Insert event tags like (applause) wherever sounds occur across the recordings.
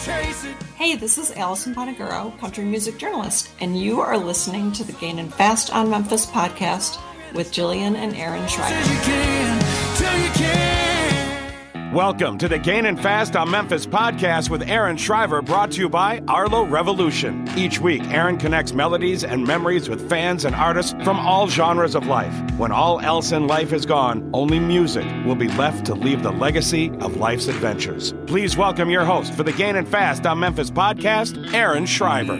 Hey, this is Allison Bonaguro, country music journalist, and you are listening to the Gaining Fast on Memphis podcast with Jillian and Aaron Shriver. Welcome to the Gaining Fast on Memphis podcast with Aaron Shriver, brought to you by Arlo Revolution. Each week, Aaron connects melodies and memories with fans and artists from all genres of life. When all else in life is gone, only music will be left to leave the legacy of life's adventures. Please welcome your host for the Gaining Fast on Memphis podcast, Aaron Shriver.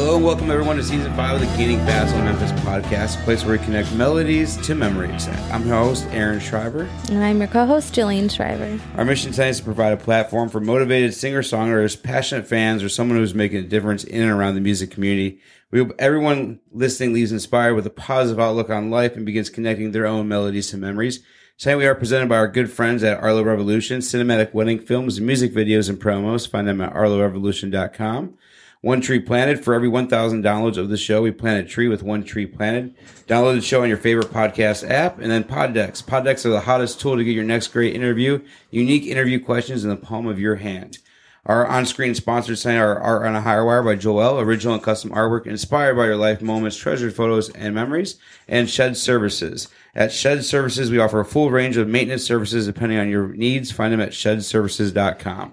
Hello and welcome everyone to season five of the Gaining Fast on Memphis podcast, a place where we connect melodies to memories. I'm your host, Aaron Shriver. And I'm your co host, Jillian Shriver. Our mission tonight is to provide a platform for motivated singer songwriters, passionate fans, or someone who's making a difference in and around the music community. We hope everyone listening leaves inspired with a positive outlook on life and begins connecting their own melodies to memories. Tonight we are presented by our good friends at Arlo Revolution, cinematic wedding films, music videos, and promos. Find them at arlorevolution.com. One Tree Planted. For every 1,000 downloads of the show, we plant a tree with one tree planted. Download the show on your favorite podcast app. And then Pod Decks. Pod Decks are the hottest tool to get your next great interview. Unique interview questions in the palm of your hand. Our on-screen sponsors tonight are Art on a Higher Wire by Joel, original and custom artwork inspired by your life moments, treasured photos, and memories, and Shed Services. At Shed Services, we offer a full range of maintenance services depending on your needs. Find them at shedservices.com.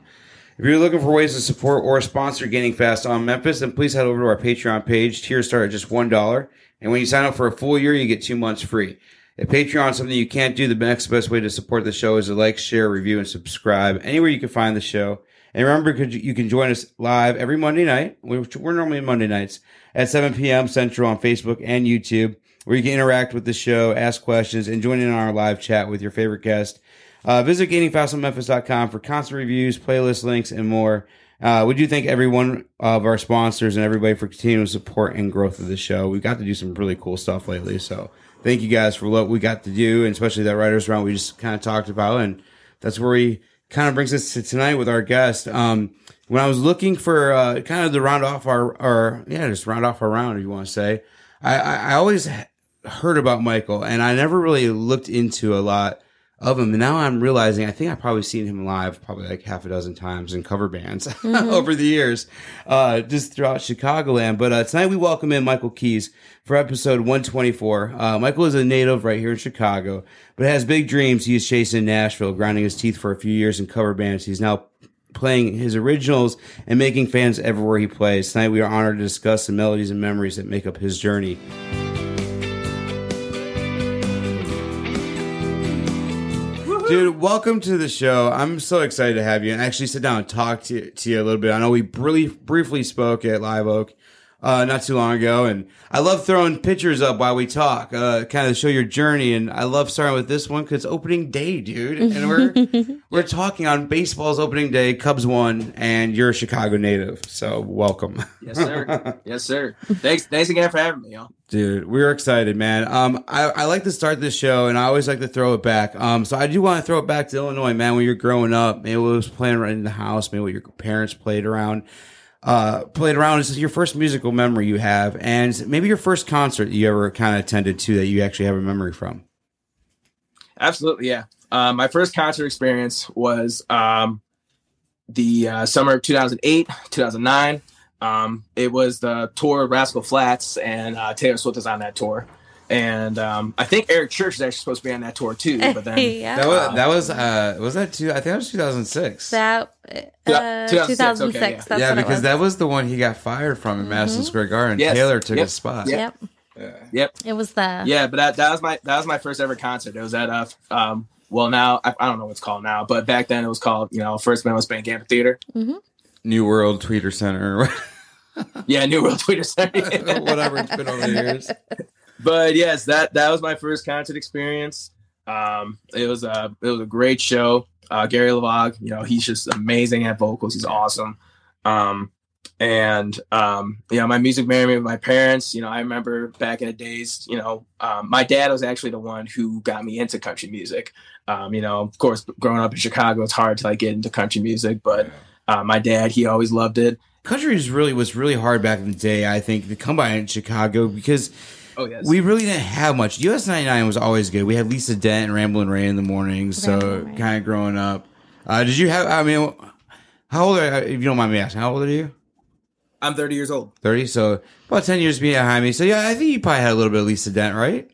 If you're looking for ways to support or sponsor Gaining Fast on Memphis, then please head over to our Patreon page. Tiers start at just $1. And when you sign up for a full year, you get two months free. If Patreon is something you can't do, the next best way to support the show is to like, share, review, and subscribe anywhere you can find the show. And remember, you can join us live every Monday night, which we're normally Monday nights at 7 p.m. Central on Facebook and YouTube, where you can interact with the show, ask questions, and join in on our live chat with your favorite guest. Uh, visit gainingfastonmemphis.com for constant reviews, playlist links, and more. Uh, we do thank every one of our sponsors and everybody for continuing support and growth of the show. We've got to do some really cool stuff lately, so thank you guys for what we got to do, and especially that writers round we just kind of talked about, and that's where we kind of brings us to tonight with our guest. Um, when I was looking for uh, kind of to round off our, our yeah, just round off our round, if you want to say, I, I, I always heard about Michael, and I never really looked into a lot of him. And now I'm realizing I think I've probably seen him live probably like half a dozen times in cover bands (laughs) mm-hmm. over the years, uh, just throughout Chicagoland. But uh, tonight we welcome in Michael Keys for episode 124. Uh, Michael is a native right here in Chicago, but has big dreams. He is chasing Nashville, grinding his teeth for a few years in cover bands. He's now playing his originals and making fans everywhere he plays. Tonight we are honored to discuss the melodies and memories that make up his journey. Dude, welcome to the show. I'm so excited to have you and actually sit down and talk to, to you a little bit. I know we brief, briefly spoke at Live Oak uh, not too long ago, and I love throwing pictures up while we talk, uh, kind of show your journey. And I love starting with this one because it's opening day, dude, and we're (laughs) we're talking on baseball's opening day. Cubs won, and you're a Chicago native, so welcome. Yes, sir. (laughs) yes, sir. Thanks, thanks again for having me, y'all. Dude, we're excited, man. Um, I, I like to start this show, and I always like to throw it back. Um, so I do want to throw it back to Illinois, man. When you're growing up, maybe it was playing right in the house, maybe what your parents played around, uh, played around. This is your first musical memory you have, and maybe your first concert you ever kind of attended to that you actually have a memory from. Absolutely, yeah. Uh, my first concert experience was um, the uh, summer of 2008, 2009. Um, it was the tour of Rascal Flatts, and uh, Taylor Swift was on that tour. And um, I think Eric Church is actually supposed to be on that tour too. (laughs) But then yeah. that was that was uh, was that two? I think that was 2006. That uh, 2006. 2006 okay, yeah, yeah because that was the one he got fired from in mm-hmm. Madison Square Garden. Yes. Taylor took yep. his spot. Yep. Yeah. Yep. It was the yeah, but that, that was my that was my first ever concert. It was at uh um well now I, I don't know what's called now, but back then it was called you know First Midwest Amphitheater, Mm-hmm. New World Tweeter Center. yeah, New World Tweeter Center. (laughs) Whatever it's been over the years. (laughs) But yes, that that was my first concert experience. Um, it was a it was a great show. Uh, Gary LeVox, you know, he's just amazing at vocals. He's awesome. Um, and um, you know, my music memory with my parents. You know, I remember back in the days. You know, um, my dad was actually the one who got me into country music. Um, you know, of course, growing up in Chicago, it's hard to like get into country music, but uh, my dad, he always loved it. Country is really was really hard back in the day. I think to come by in Chicago because Oh yes. we really didn't have much. US ninety nine was always good. We had Lisa Dent and Ramblin' Ray in the mornings. So Ramblin' Ray. kind of growing up. Uh, did you have? I mean, how old are? You if you don't mind me asking, how old are you? I'm 30 years old. Thirty. So about ten years behind me. So yeah, I think you probably had a little bit of Lisa Dent, right?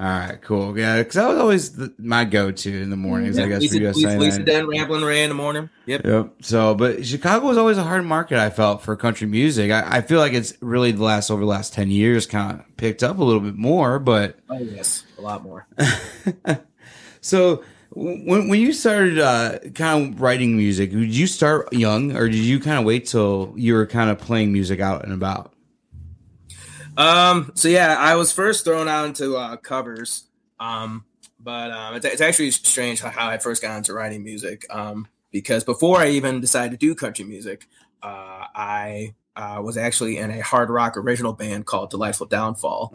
All right, cool. Yeah, because that was always the, my go-to in the mornings. I guess Lisa, for US Lisa, 99. Lisa Dent, Ramblin' Ray in the morning. Yep. Yep. So, but Chicago was always a hard market. I felt for country music. I, I feel like it's really the last over the last ten years kind of picked up a little bit more. But Oh yes, a lot more. (laughs) so when when you started uh, kind of writing music, did you start young or did you kind of wait till you were kind of playing music out and about? Um. So yeah, I was first thrown out into uh, covers. Um. But um, it's, it's actually strange how, I first got into writing music. Um. Because before I even decided to do country music, uh, I uh, was actually in a hard rock original band called Delightful Downfall,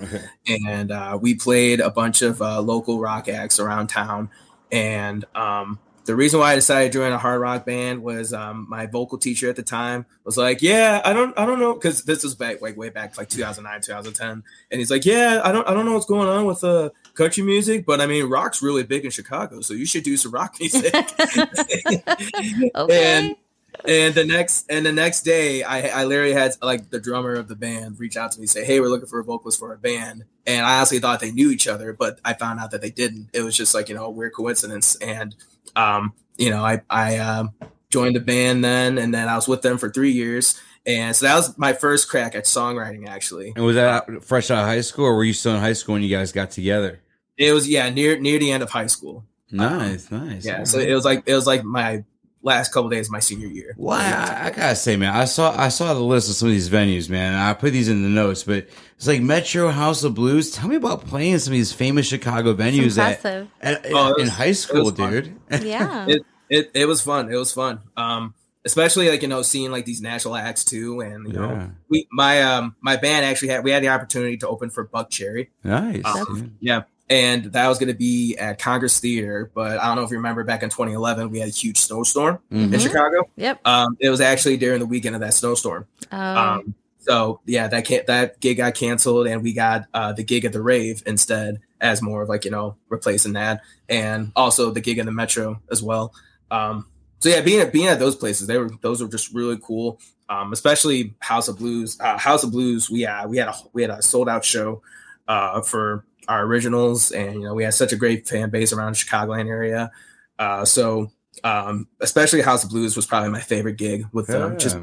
and uh, we played a bunch of uh, local rock acts around town. And um, the reason why I decided to join a hard rock band was um, my vocal teacher at the time was like, "Yeah, I don't, I don't know," because this was back like way back like 2009, 2010, and he's like, "Yeah, I don't, I don't know what's going on with uh, country music, but I mean, rock's really big in Chicago, so you should do some rock music." (laughs) (laughs) okay. And- and the next and the next day I, I literally had like the drummer of the band reach out to me and say hey we're looking for a vocalist for a band and i honestly thought they knew each other but i found out that they didn't it was just like you know a weird coincidence and um you know i i um joined the band then and then i was with them for three years and so that was my first crack at songwriting actually And was that fresh out of high school, or were you still in high school when you guys got together? it was yeah near near the end of high school Nice, nice. yeah so it was like it was like my last couple days of my senior year Well, I, I gotta say, man, I saw I saw the list of some of these venues, man. and I put these in the notes, but it's like Metro House of Blues. Tell me about playing some of these famous Chicago venues at, at, Oh, it in high school, dude. (laughs) (laughs) Yeah. it, it it was fun. It was fun. Um, especially like you know seeing like these national acts too, and you Yeah. know we my um my band actually had we had the opportunity to open for Buckcherry. nice. Um, yeah. And that was going to be at Congress Theater, but I don't know if you remember back in 2011, we had a huge snowstorm Mhm. in Chicago. Yep. Um, it was actually during the weekend of that snowstorm. Oh, Um, so yeah, that can that gig got canceled, and we got uh, the gig at the Rave instead, as more of like you know replacing that, and also the gig in the Metro as well. Um, so yeah, being at being at those places, they were those were just really cool. Um, especially House of Blues. Uh, House of Blues, we uh, we had a we had a sold out show uh, for our originals, and you know we had such a great fan base around the Chicagoland area. Uh, so um, especially House of Blues was probably my favorite gig with um, Yeah, just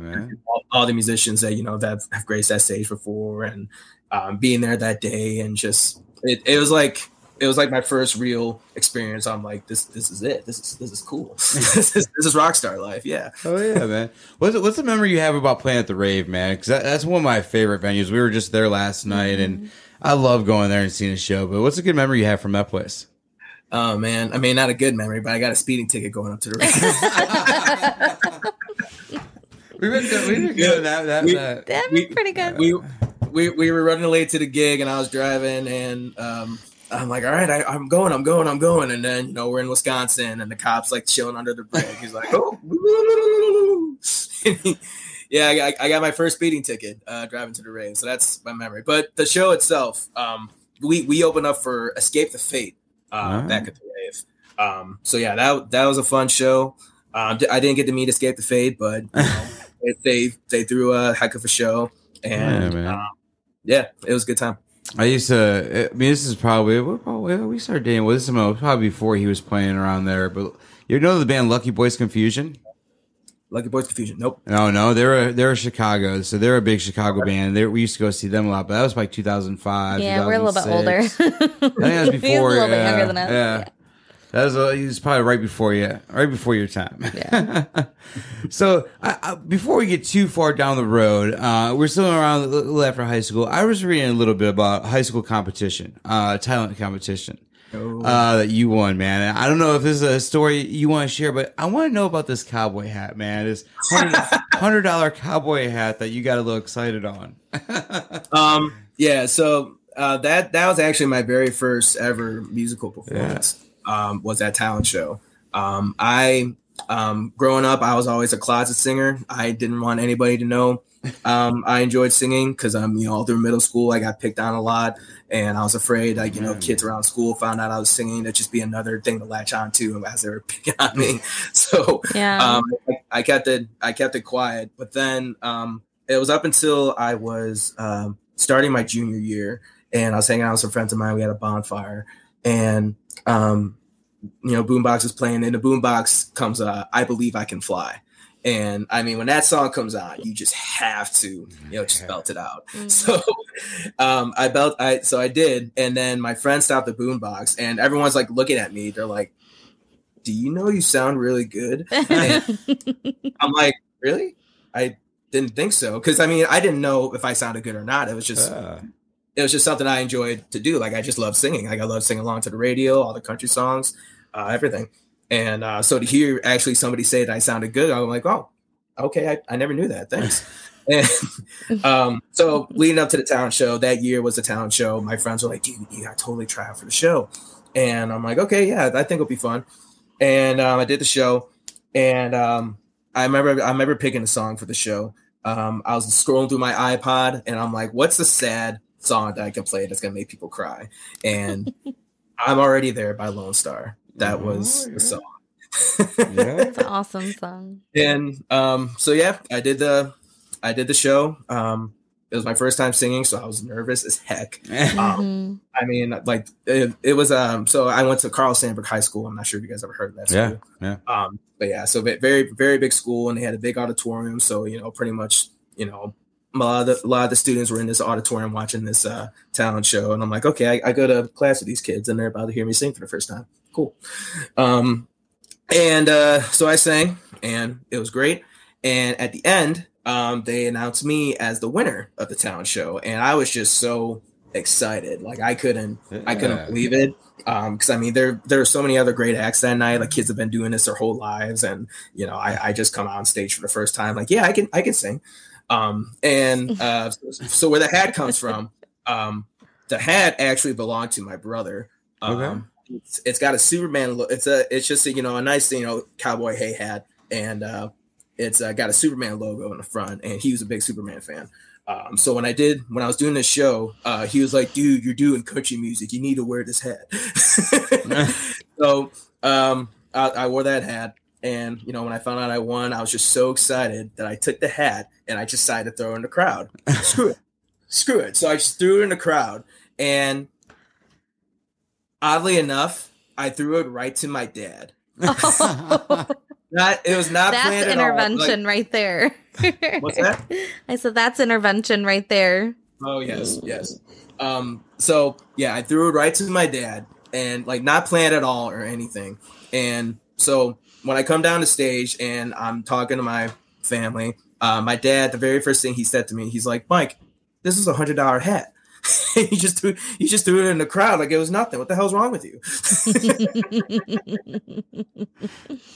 all, all the musicians that you know that have graced that stage before, and um, being there that day, and just it, it was like it was like my first real experience. I'm like, this this is it. This is this is cool. (laughs) (laughs) this is this is rock star life. Yeah. Oh yeah, man. What's what's the memory you have about playing at the Rave, man? Because that, that's one of my favorite venues. We were just there last night, and I love going there and seeing a show. But what's a good memory you have from that place? Oh man, I mean, not a good memory, but I got a speeding ticket going up to the Rave. We've been we've been Yeah. good. That, that, We- that. that'd we- be pretty good. we we we were running late to the gig, and I was driving, and um, I'm like, all right, I, I'm going, I'm going, I'm going, and then you know we're in Wisconsin, and the cops like chilling under the bridge. He's like, oh, (laughs) yeah, I got, I got my first speeding ticket uh, driving to the rave, so that's my memory. But the show itself, um, we we opened up for Escape the Fate uh, Alright. back at the rave. Um, so yeah, that that was a fun show. Um, I didn't get to meet Escape the Fate, but you know, (laughs) they, they threw a heck of a show, and Yeah, um, yeah, it was a good time. I used to. I mean, this is probably we we started dating. Well, this is probably before he was playing around there. But you know the band Lucky Boys Confusion? Lucky Boys Confusion. Nope. No, no, they're a, they're a Chicago, so they're a big Chicago band. They, we used to go see them a lot, but that was like 2005. yeah, we're a little bit older. 2006. (laughs) I think that was before. He's a little bit yeah, younger than us. Yeah. That was, uh, was probably right before you, right before your time. Yeah. (laughs) so, I, I, before we get too far down the road, uh, we're still around a little after high school. I was reading a little bit about high school competition, uh, talent competition uh, that you won, man. I don't know if this is a story you want to share, but I want to know about this cowboy hat, man. This (laughs) hundred dollar cowboy hat that you got a little excited on. (laughs) Um, yeah, so uh, that that was actually my very first ever musical performance. Um, was that talent show. Um, I um, growing up, I was always a closet singer. I didn't want anybody to know. Um, I enjoyed singing because I'm, you know, all through middle school, I got picked on a lot, and I was afraid, like, you know, Mm. kids around school found out I was singing, that'd just be another thing to latch on to as they were (laughs) picking on me. (laughs) So Yeah. um, I, I kept it, I kept it quiet. But then um, it was up until I was um, starting my junior year, and I was hanging out with some friends of mine. We had a bonfire, and um, you know, boombox is playing. and the boombox comes, uh, "I Believe I Can Fly." And I mean, when that song comes on, you just have to, you know, just belt it out. Mhm. (laughs) So, um, I belt, I so I did, and then my friend stopped the boombox, and everyone's like looking at me. They're like, "Do you know you sound really good?" (laughs) I'm like, "Really? I didn't think so." Because I mean, I didn't know if I sounded good or not. It was just, Ah. it was just something I enjoyed to do. Like I just love singing. Like I love singing along to the radio, all the country songs, uh, everything. And uh, so to hear actually somebody say that I sounded good, I'm like, oh, okay, I, I never knew that. Thanks. (laughs) and um, so leading up to the talent show, that year was the talent show. My friends were like, dude, you got to totally try out for the show. And I'm like, okay, yeah, I think it'll be fun. And um, I did the show, and um, I remember I remember picking a song for the show. Um, I was scrolling through my iPod, and I'm like, what's the sad song that I can play that's gonna make people cry? And (laughs) I'm already there by Lonestar. That was Oh, yeah. the song. Yeah. (laughs) It's an awesome song. and um, so yeah, I did the I did the show. Um, it was my first time singing, so I was nervous as heck. (laughs) Mhm. I mean, like it, it was. Um, so I went to Carl Sandburg High School. I'm not sure if you guys ever heard of that. Yeah, School. yeah. Um, but yeah, so very very big school, and they had a big auditorium. So you know, pretty much, you know, a lot of the, a lot of the students were in this auditorium watching this uh, talent show, and I'm like, okay, I, I go to class with these kids, and they're about to hear me sing for the first time. Cool. Um, and uh, so I sang, and it was great. And at the end, um, they announced me as the winner of the talent show, and I was just so excited, like I couldn't, I couldn't Yeah. believe it. Um, because I mean, there there are so many other great acts that night. Like kids have been doing this their whole lives, and you know, I, I just come out on stage for the first time, like, yeah, I can I can sing. Um, and (laughs) uh, so where the hat comes from, um, the hat actually belonged to my brother. Um, Okay. It's, it's got a Superman look. It's a it's just a, you know a nice you know cowboy hay hat, and uh, it's uh, got a Superman logo in the front, and he was a big Superman fan. Um, so when I did when I was doing this show, uh, he was like, "Dude, you're doing country music. You need to wear this hat." (laughs) (laughs) so um, I, I wore that hat, and you know when I found out I won, I was just so excited that I took the hat and I just decided to throw it in the crowd. Screw it, screw it. So I just threw it in the crowd, and oddly enough, I threw it right to my dad. (laughs) (laughs) Not it was not that's planned at all. Like, intervention right there. What's that? (laughs) I said that's intervention right there. Oh yes, yes. Um, so yeah, I threw it right to my dad, and like not planned at all or anything. And so when I come down the stage and I'm talking to my family, uh, my dad, the very first thing he said to me, he's like, "Mike, this is a hundred dollar hat." (laughs) he just threw he just threw it in the crowd like it was nothing. What the hell's wrong with you?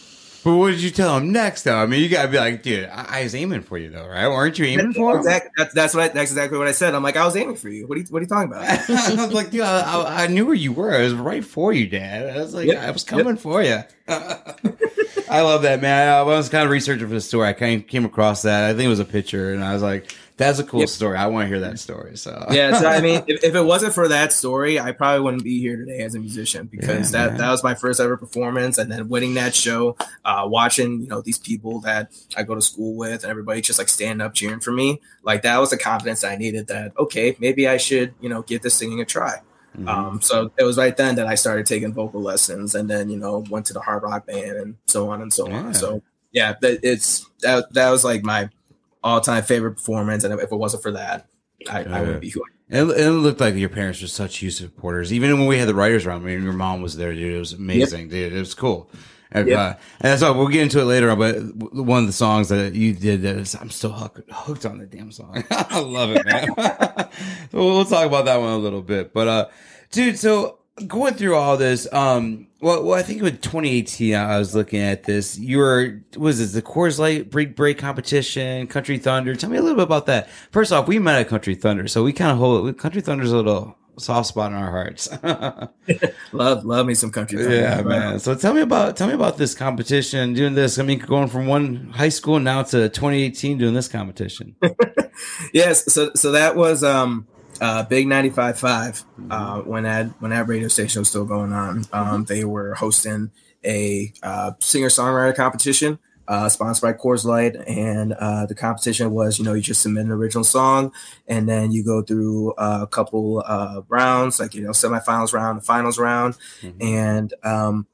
(laughs) But what did you tell him next, though? I mean, you gotta be like, dude, I, I was aiming for you, though, right? Weren't you aiming for him? Exactly, that's, that's what I, that's exactly what I said. I'm like, I was aiming for you. What are you what are you talking about? (laughs) I was like, dude, I, I, I knew where you were. I was right for you, Dad. I was like, Yep. I was coming for you. I love that, man. I was kind of researching for the story. I came, came across that. I think it was a picture, and I was like, that's a cool Yep. story. I want to hear that story. So (laughs) yeah, so I mean, (laughs) if, if it wasn't for that story, I probably wouldn't be here today as a musician because Yeah, that man. that was my first ever performance, and then winning that show, uh, watching you know these people that I go to school with, and everybody just like standing up cheering for me, like that was the confidence I needed. That okay, maybe I should you know give this singing a try. Mhm. Um, so it was right then that I started taking vocal lessons, and then you know went to the hard rock band and so on and so Yeah. on. So yeah, it's that that was like my all time favorite performance, and if it wasn't for that, I, I wouldn't be who I It, it looked like your parents were such huge supporters. Even when we had the writers around, I mean, your mom was there, dude. It was amazing, dude. It was cool. And, Yep. uh, and that's all. We'll get into it later on. But one of the songs that you did, that is, I'm still hooked, hooked on the damn song. (laughs) I love it, man. (laughs) so we'll talk about that one a little bit. But, uh, dude, so going through all this, um, well, well, I think with 2018, I was looking at this. You were, was it the Coors Light Big Break competition, Country Thunder? Tell me a little bit about that. First off, we met at Country Thunder, so we kind of hold Country Thunder's a little soft spot in our hearts. (laughs) love love me some country. Thunder. yeah, man. So tell me about tell me about this competition. Doing this, I mean, going from one high school now to 2018 doing this competition. (laughs) yes. So so that was um uh big 95.5 uh when that when that radio station was still going on. Um, they were hosting a uh, singer songwriter competition uh, sponsored by Coors Light, and uh, the competition was, you know, you just submit an original song, and then you go through uh, a couple uh, rounds, like you know, semifinals round, the finals round, Mhm. and um,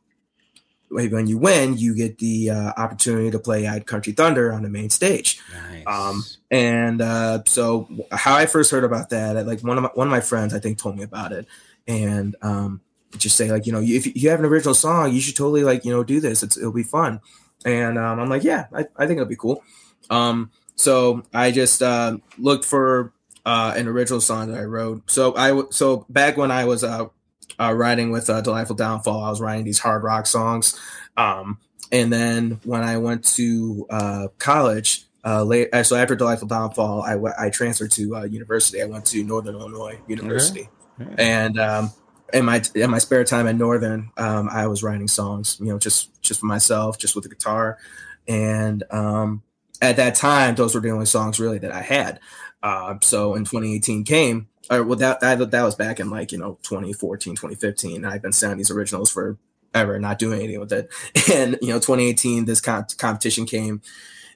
when you win, you get the uh, opportunity to play at Country Thunder on the main stage. Nice. Um, And uh, so, how I first heard about that, like one of my, one of my friends, I think, told me about it, and um, just say like, you know, if you have an original song, you should totally like, you know, do this. It's it'll be fun. And um, I'm like, yeah, I, I think it'll be cool. Um, so I just uh, looked for uh, an original song that I wrote. So I so back when I was uh, writing with uh, Delightful Downfall, I was writing these hard rock songs. Um, and then when I went to uh, college, uh, late, uh, so after Delightful Downfall, I, w- I transferred to uh, university. I went to Northern Illinois University, and um, in my in my spare time at Northern, um, I was writing songs. You know, just just for myself, just with the guitar. And um, at that time, those were the only songs really that I had. Uh, so in 2018 came, or well, that, that that was back in like you know 2014, 2015. I've been sending these originals for ever, not doing anything with it. (laughs) And you know, 2018, this com- competition came,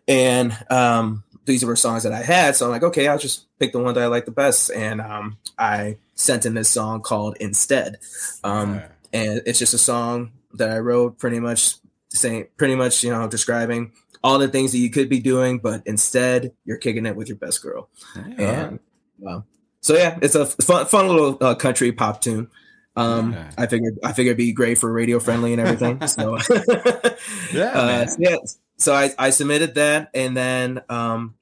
and um, these were songs that I had. So I'm like, okay, I'll just pick the one that I like the best. And um, I sent in this song called Instead. Um, Yeah. and it's just a song that I wrote pretty much saying pretty much, you know, describing all the things that you could be doing, but instead you're kicking it with your best girl. Yeah. And wow. So yeah, it's a fun, fun little uh, country pop tune. Um, Yeah. I figured I figured it'd be great for radio friendly and everything. so (laughs) (laughs) Yeah, uh, so yeah. So I, I submitted that, and then um,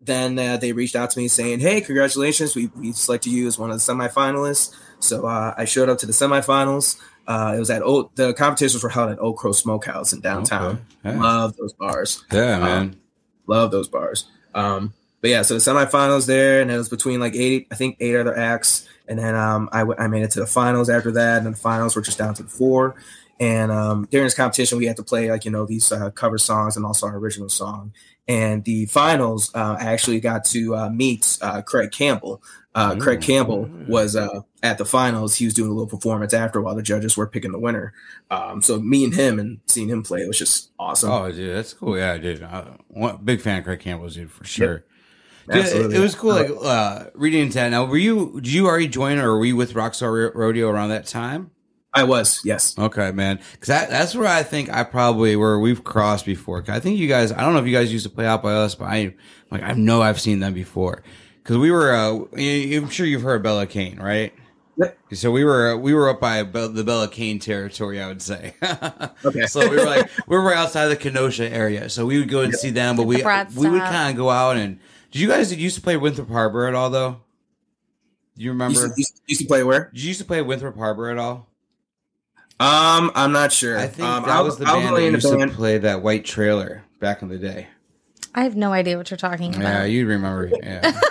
then uh, they reached out to me saying, "Hey, congratulations! We we selected you as one of the semifinalists." So uh, I showed up to the semifinals. Uh, it was at old, the competitions were held at Old Crow Smokehouse in downtown. Okay. Yeah. Love those bars. Yeah, man. Love those bars. Um, but yeah, so the semifinals there, and it was between like eight, I think eight other acts, and then um, I, w- I made it to the finals after that, and then the finals were just down to the four. And um, during this competition, we had to play like you know these uh, cover songs and also our original song. And the finals, uh, I actually got to uh, meet uh, Craig Campbell. Uh, Craig Mm. Campbell was uh, at the finals. He was doing a little performance after while the judges were picking the winner. Um, so and him and seeing him play, it was just awesome. Oh, dude, that's cool. Yeah, dude. Uh, one, big fan of Craig Campbell's, dude, for sure. It, Absolutely. it was cool. Like uh, reading into that. Now, were you? Did you already join, or were you with Rockstar Rodeo around that time? I was, yes. Okay, man. Because that, that's where I think I probably where we've crossed before. 'Cause I think you guys. I don't know if you guys used to play out by us, but I like I know I've seen them before. Because we were, uh, I'm sure you've heard Bella Kane, right? Yep. So we were we were up by the Bella Kane territory, I would say. (laughs) Okay. So we were like we were right outside the Kenosha area, so we would go and see them. But we the we would kind of go out and. Did you guys used to play Winthrop Harbor at all though? Do you remember? Used to, used, used to play where? Did you used to play Winthrop Harbor at all? Um, I'm not sure. I think um, that I was the I band only that in the used to play that white trailer back in the day. I have no idea what you're talking about. Yeah, you remember. Yeah. (laughs)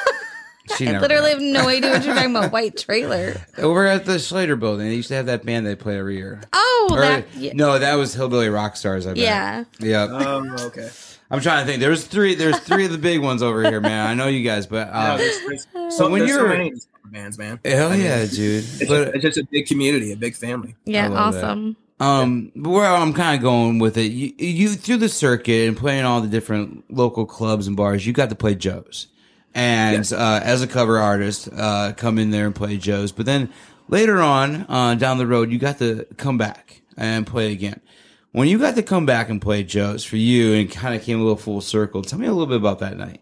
She I literally got- have no idea what you're talking about. White trailer. over at the Slater building. They used to have that band they play every year. Oh, Or- that. Yeah. No, that was Hillbilly Rock Stars. I bet. yeah. Yeah. Um, okay. I'm trying to think. There's three. There's three of the big ones over here, man. I know you guys, but (laughs) No, uh, there's, there's, so (laughs) so when there's so you're- many bands, man. hell I mean, yeah, dude. It's, But it's just a big community, a big family. Yeah. love that. Awesome. Um, but where I'm kind of going with it, you, you through the circuit and playing all the different local clubs and bars, you got to play Joe's, and Yes. uh, as a cover artist, uh, come in there and play Joe's. But then later on, uh, down the road, you got to come back and play again. When you got to come back and play Joe's for you, and kind of came a little full circle. Tell me a little bit about that night.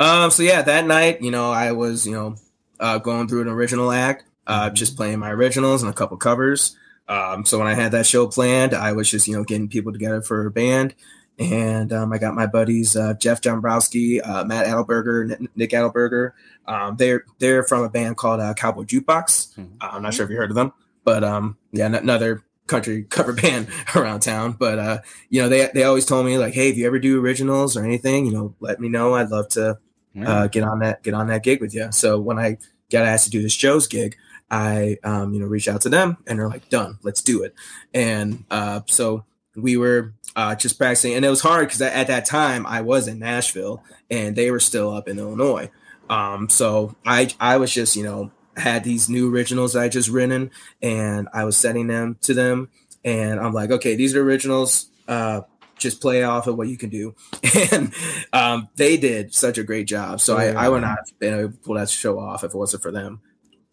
Um, so yeah, that night, you know, I was, you know, uh, going through an original act, uh, just playing my originals and a couple covers. Um, so when I had that show planned, I was just, you know, getting people together for a band. And um, I got my buddies uh, Jeff Dombrowski, uh, Matt Adelberger, N- Nick Adelberger. Um, they're they're from a band called uh, Cowboy Jukebox. Mhm. Uh, I'm not sure if you heard of them, but um, yeah, n- another country (laughs) cover band around town. But uh, you know, they they always told me like, hey, if you ever do originals or anything, you know, let me know. I'd love to uh, get on that get on that gig with you. So when I got asked to do this Joe's gig, I, um, you know, reached out to them and they're like, done, let's do it. And uh, so we were uh, just practicing, and it was hard because at that time I was in Nashville and they were still up in Illinois. Um, so I, I was just, you know, had these new originals I just written, and I was sending them to them, and I'm like, okay, these are originals. Uh, just play off of what you can do, (laughs) and um, they did such a great job. So I, I would not have been able to pull that show off if it wasn't for them.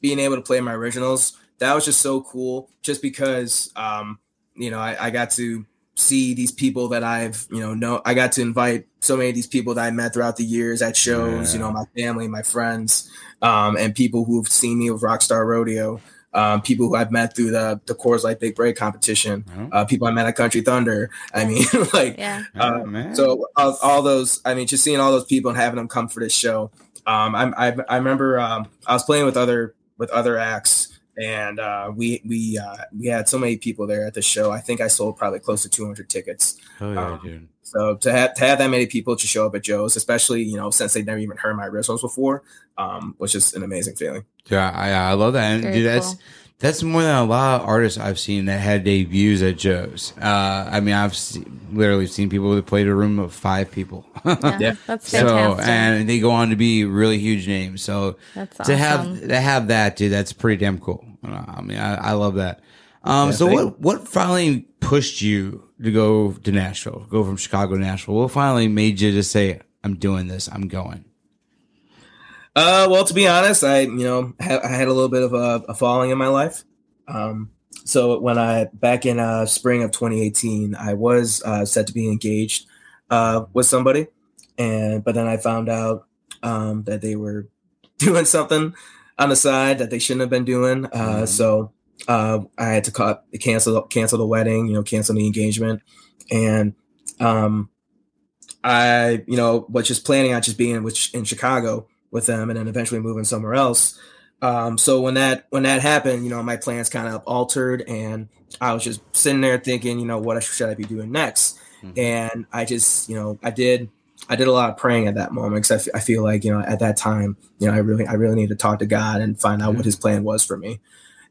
Being able to play my originals, that was just so cool. Just because, um, you know, I, I got to see these people that I've, you know, know I got to invite so many of these people that I met throughout the years at shows, yeah. you know, my family, my friends, um, and people who've seen me with Rockstar Rodeo, um, people who I've met through the the Coors Light Big Break competition, mm-hmm. uh, people I met at Country Thunder. I mean, (laughs) like, yeah. uh, oh, so all, all, those, I mean, just seeing all those people and having them come for this show. Um, I, I, I remember um, I was playing with other with other acts and uh, we we uh, we had so many people there at the show. I think I sold probably close to 200 tickets. Oh yeah, um, dude. So to have to have that many people to show up at Joe's, especially you know since they'd never even heard my originals before, um, was just an amazing feeling. Yeah, I, I love that, and Very dude, cool. that's more than a lot of artists I've seen that had debuts at Joe's. Uh, I mean, I've see, literally seen people that played a room of five people. (laughs) yeah, yeah, that's fantastic. So and they go on to be really huge names. So that's to have to have that, dude, that's pretty damn cool. I mean, I, I love that. Um, yeah, so what, what finally pushed you to go to Nashville, go from Chicago to Nashville? What finally made you just say, I'm doing this, I'm going? Uh, well, to be honest, I, you know, ha- I had a little bit of a, a falling in my life. Um, so when I, back in, uh, spring of 2018, I was, uh, set to be engaged, uh, with somebody. And, but then I found out, um, that they were (laughs) doing something on the side that they shouldn't have been doing. Uh, mm-hmm. So uh, I had to cut, cancel cancel the wedding, you know, cancel the engagement, and um, I you know was just planning on just being in Chicago with them, and then eventually moving somewhere else. Um, so when that when that happened, you know, my plans kind of altered, and I was just sitting there thinking, you know, what should I be doing next? Mm-hmm. And I just, you know, I did I did a lot of praying at that moment because I, f- I feel like you know at that time you know I really I really need to talk to God and find out what His plan was for me.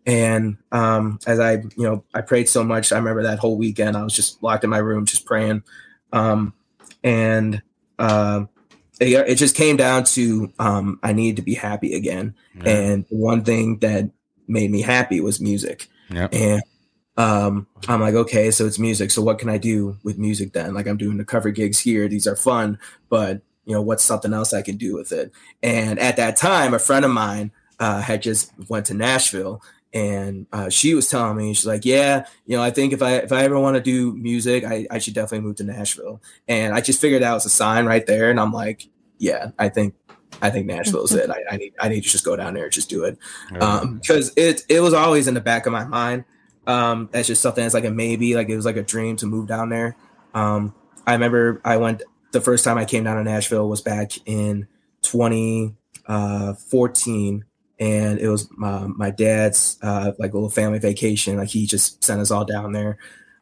And um, as I you know I prayed so much, I remember that whole weekend I was just locked in my room just praying, um, and uh, it, just came down to um, I needed to be happy again. Yeah. And one thing that made me happy was music. Yep. And um, I'm like, okay, so it's music. So what can I do with music then? Like I'm doing the cover gigs here. These are fun, but you know, what's something else I can do with it? And at that time, a friend of mine uh, had just went to Nashville and uh, she was telling me she's like yeah you know i think if i if i ever want to do music I, I should definitely move to nashville. And i just figured that was a sign right there and i'm like yeah i think i think nashville is it. I, I, need i need to just go down there and just do it. Um because it it was always in the back of my mind um, that's just something that's like a maybe, like it was like a dream to move down there. Um, I remember I went the first time I came down to Nashville was back in 2014, uh, and it was my, my dad's uh, like little family vacation. Like he just sent us all down there.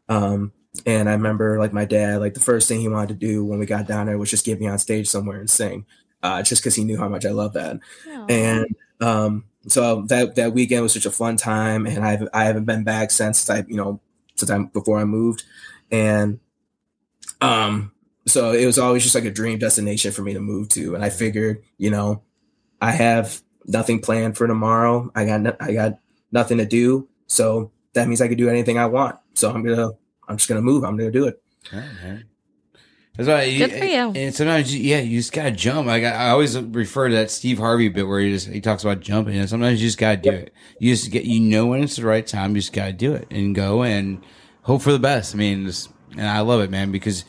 Um, and I remember like my dad, like the first thing he wanted to do when we got down there was just get me on stage somewhere and sing, uh, just because he knew how much I love that. Aww. And um, so that that weekend was such a fun time, and I've I haven't been back since I you know since I before I moved, and um so it was always just like a dream destination for me to move to, and I figured you know I have nothing planned for tomorrow. I got no, I got nothing to do, so that means I could do anything I want. So I'm gonna I'm just gonna move. I'm gonna do it. Okay. That's why Good for you. And sometimes, yeah, you just gotta jump. Like I, I always refer to that Steve Harvey bit where he just he talks about jumping, and sometimes you just gotta do yep. it. You just get, you know, when it's the right time, you just gotta do it and go and hope for the best. I mean, just, and I love it, man, because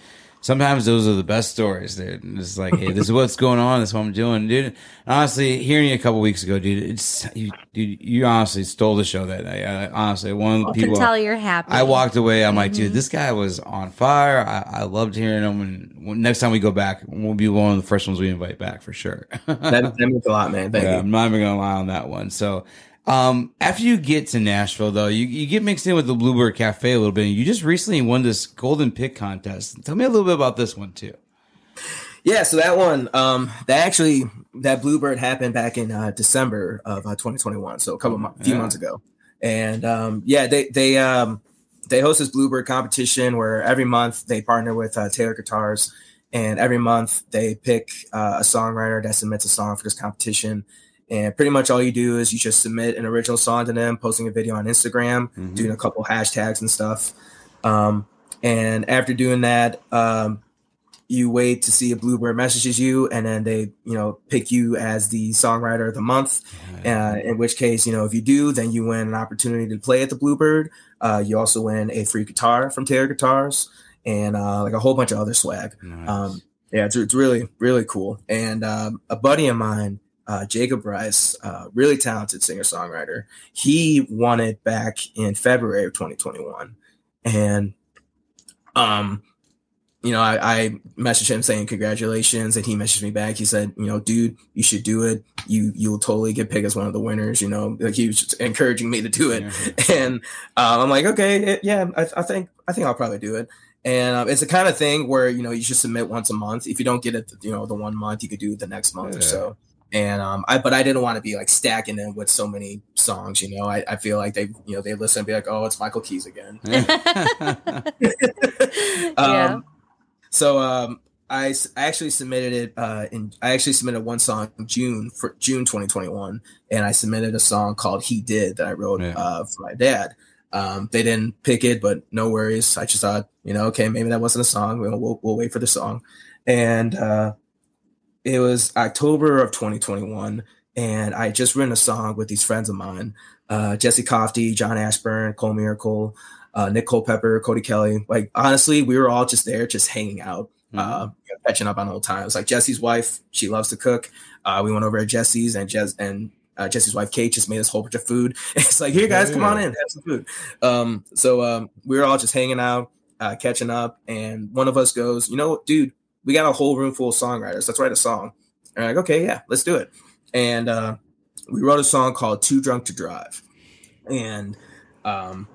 sometimes those are the best stories, dude. It's like, hey, this is what's going on. This is what I'm doing, dude. Honestly, hearing you a couple weeks ago, dude, it's you, dude. You honestly stole the show that night. I, honestly, one of the people. I can tell you're happy. I walked away. I'm mm-hmm. like, dude, mm-hmm. this guy was on fire. I, I loved hearing him. And next time we go back, we'll be one of the first ones we invite back for sure. that, that means a lot, man. Thank yeah, you. I'm not even gonna lie on that one. So. Um, after you get to Nashville, though, you, you get mixed in with the Bluebird Cafe a little bit. And You just recently won this Golden Pick contest. Tell me a little bit about this one too. Yeah, so that one, um, that actually that Bluebird happened back in uh, December of uh, 2021, so a couple mo- few Yeah. months ago, and um, yeah, they they um, they host this Bluebird competition where every month they partner with uh, Taylor Guitars, and every month they pick uh, a songwriter that submits a song for this competition. And pretty much all you do is you just submit an original song to them, posting a video on Instagram, Mhm. doing a couple hashtags and stuff. Um, and after doing that, um, you wait to see if Bluebird messages you, and then they, you know, pick you as the songwriter of the month. Uh, in which case, you know, if you do, then you win an opportunity to play at the Bluebird. Uh, you also win a free guitar from Taylor Guitars and uh, like a whole bunch of other swag. Nice. Um, yeah, it's, it's really, really cool. And um, a buddy of mine, uh, Jacob Rice, uh, really talented singer songwriter, he won it back in February of 2021. And, um, you know, I, I messaged him saying congratulations, and he messaged me back. He said, you know, dude, you should do it. You you'll totally get picked as one of the winners. You know, like he was just encouraging me to do it, Yeah. and um, I'm like, okay, it- yeah, I, I think I think I'll probably do it. And um, it's the kind of thing where you know you should submit once a month. If you don't get it, you know, the one month, you could do it the next month or so. And um, I but I didn't want to be like stacking them with so many songs. You know, I, I feel like they you know they listen and be like, oh, it's Michael Keys again. (laughs) yeah. (laughs) Um, so um, I, I actually submitted it uh, in I actually submitted one song in June for June 2021, and I submitted a song called "He Did" that I wrote Yeah. uh, for my dad. Um, they didn't pick it, but no worries. I just thought, you know, okay, maybe that wasn't a song. We'll we'll, we'll wait for the song, and uh, it was October of 2021, and I had just written a song with these friends of mine, uh, Jesse Cofty, John Ashburn, Cole Miracle, uh, Nick Culpepper, Cody Kelly. Like honestly, we were all just there, just hanging out, uh, you know, catching up on old times. Like Jesse's wife, she loves to cook. Uh, we went over at Jesse's, and Jess and uh, Jesse's wife Kate just made us a whole bunch of food. (laughs) it's like, here, guys, come on in, have some food. Um, so um, we were all just hanging out, uh, catching up, and one of us goes, you know, what, dude, we got a whole room full of songwriters. Let's write a song. And I'm like, okay, yeah, let's do it. And uh, we wrote a song called "Too Drunk to Drive," and um,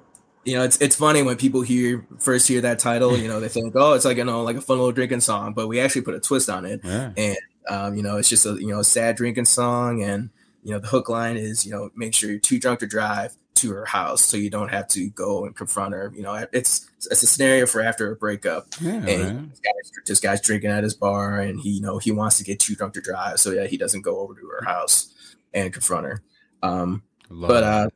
you know, it's it's funny when people hear first hear that title, you know, they think, oh, it's like you know, like a fun little drinking song, but we actually put a twist on it. Yeah. And um, you know, it's just a you know a sad drinking song, and you know the hook line is you know make sure you're too drunk to drive to her house, so you don't have to go and confront her. You know, it's it's a scenario for after a breakup, Yeah, and man. this, guy's, this guy's drinking at his bar, and he you know he wants to get too drunk to drive, so yeah, he doesn't go over to her house and confront her. Um, Love but uh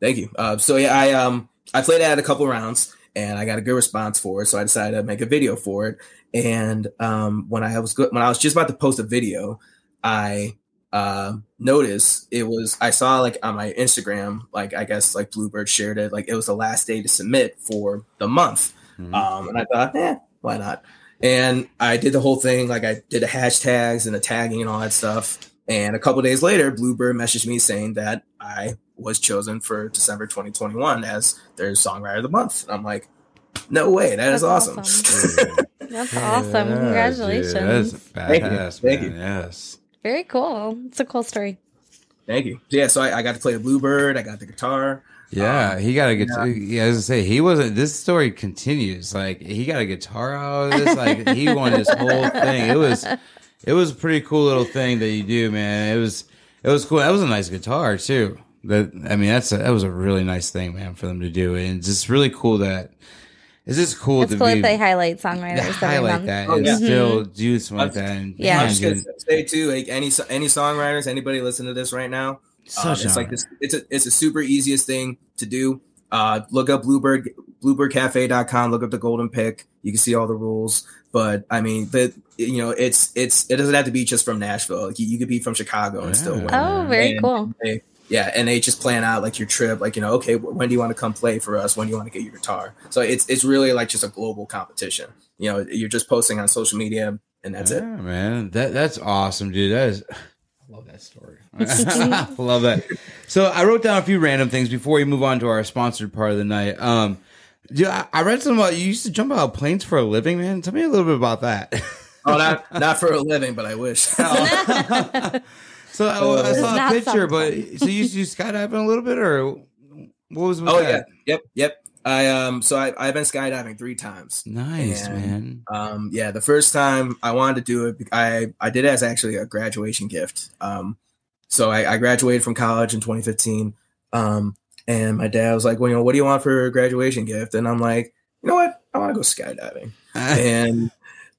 thank you uh so yeah i um i played it at a couple rounds and i got a good response for it so i decided to make a video for it and um when i was good when i was just about to post a video i uh noticed it was i saw like on my instagram like i guess like bluebird shared it like it was the last day to submit for the month Mhm. um and i thought eh why not and i did the whole thing like i did the hashtags and the tagging and all that stuff and a couple days later, Bluebird messaged me saying that I was chosen for December 2021 as their songwriter of the month. And I'm like, no way, that is That's awesome. awesome. (laughs) That's awesome. Yeah, dude, Congratulations. that's Thank you. badass, Thank man. you. Yes. Very cool. It's a cool story. Thank you. Yeah, so I, I got to play the Bluebird. I got the guitar. Yeah, Um, he got a yeah. guitar. Yeah, as I say, he wasn't. This story continues. Like he got a guitar out of this. Like he won this whole (laughs) thing. It was, it was a pretty cool little thing that you do, man. It was, it was cool. That was a nice guitar too. That I mean, that's a, that was a really nice thing, man, for them to do. And it's just really cool that it's just cool It's to cool be that they highlight to songwriters every highlight that Oh, and yeah. still do something like I'm- that. And, Yeah. I'm just gonna say too, like any any songwriters, anybody listening to this right now, such it's a- like this. It's a it's a super easiest thing to do. Uh, look up Bluebird bluebirdcafe.com. Look up the Golden Pick. You can see all the rules. But I mean, the you know, it's it's it doesn't have to be just from Nashville. Like, you, you could be from Chicago and still win. Oh, very And cool. they- yeah, and they just plan out like your trip, like you know, okay, when do you want to come play for us? When do you want to get your guitar? So it's it's really like just a global competition. You know, you're just posting on social media, and that's yeah, it. man. That that's awesome, dude. That is. I (laughs) love that story. I (laughs) love that. So I wrote down a few random things before we move on to our sponsored part of the night. Um, dude, I, I read something about you used to jump out of planes for a living, man. Tell me a little bit about that. Oh, not (laughs) not for a living, but I wish. So I, I saw a picture, sound but so you used to skydiving a little bit, or what was with Oh that? yeah, yep, yep. I um so I I've been skydiving three times. Nice, And, man. Um yeah, the first time I wanted to do it, I I did it as actually a graduation gift. Um, so I, I graduated from college in 2015. Um, and my dad was like, "Well, you know, what do you want for a graduation gift?" And I'm like, "You know what? I want to go skydiving." (laughs) and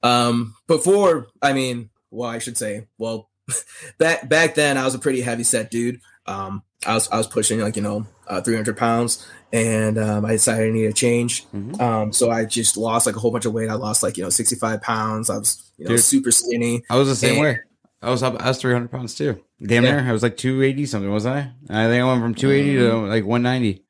um before i mean well i should say well (laughs) back back then i was a pretty heavy set dude um i was i was pushing like you know uh, 300 pounds and um, i decided i needed a change Mhm. um so i just lost like a whole bunch of weight i lost like you know 65 pounds i was you know Dude. super skinny I was the same And- way. I was up. I was three hundred pounds too. Damn Yeah. near. I was like two eighty something, wasn't I? I think I went from two eighty to Mm-hmm. like one ninety.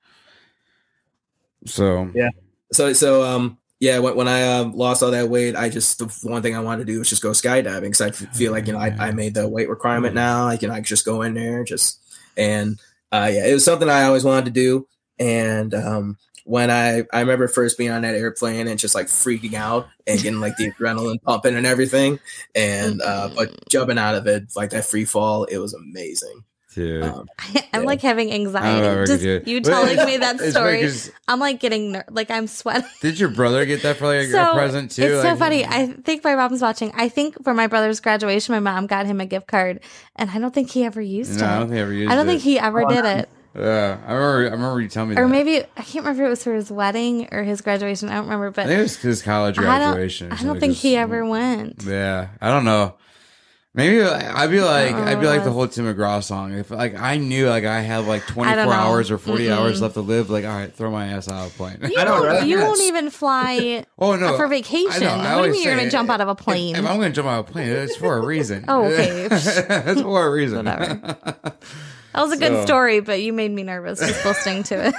So Yeah. so so um yeah when, when i um, lost all that weight i just the one thing i wanted to do was just go skydiving because i f- feel like you know I, I made the weight requirement now like you know i could just go in there just and uh yeah it was something i always wanted to do and um when I I remember first being on that airplane and just like freaking out and getting like the (laughs) adrenaline pumping and everything, and uh, but jumping out of it like that free fall, it was amazing. Dude. Um, (laughs) I'm Yeah. like having anxiety. know if I could Just you telling me that story. I'm like getting ner- like I'm sweating. (laughs) Did your brother get that for like a So, present too? It's so funny. I think my mom's watching. I think for my brother's graduation, my mom got him a gift card, and I don't think he ever used No, it. I don't think I ever used I don't it. think he ever did it. Yeah, I remember. I remember you telling me Or that. maybe I can't remember if it was for his wedding or his graduation. I don't remember, but I think it was his college I don't- graduation. I don't think he ever went. Yeah, I don't know. Maybe I'd be like don't I'd be like the uh-huh. whole Tim McGraw song. If like I knew like I have like twenty I don't four know. hours or 40 hours Mm-mm. left to live, like all right, throw my ass out of a plane. You, (laughs) I know, won't, you won't even fly (laughs) oh no, for I vacation. know, I what do you always mean you're going to jump out of a plane? if I'm going to jump out of a plane, it's for a reason. Oh, (laughs) okay. it's for a reason. Whatever. that was a good So- story, but you made me nervous just listening to it.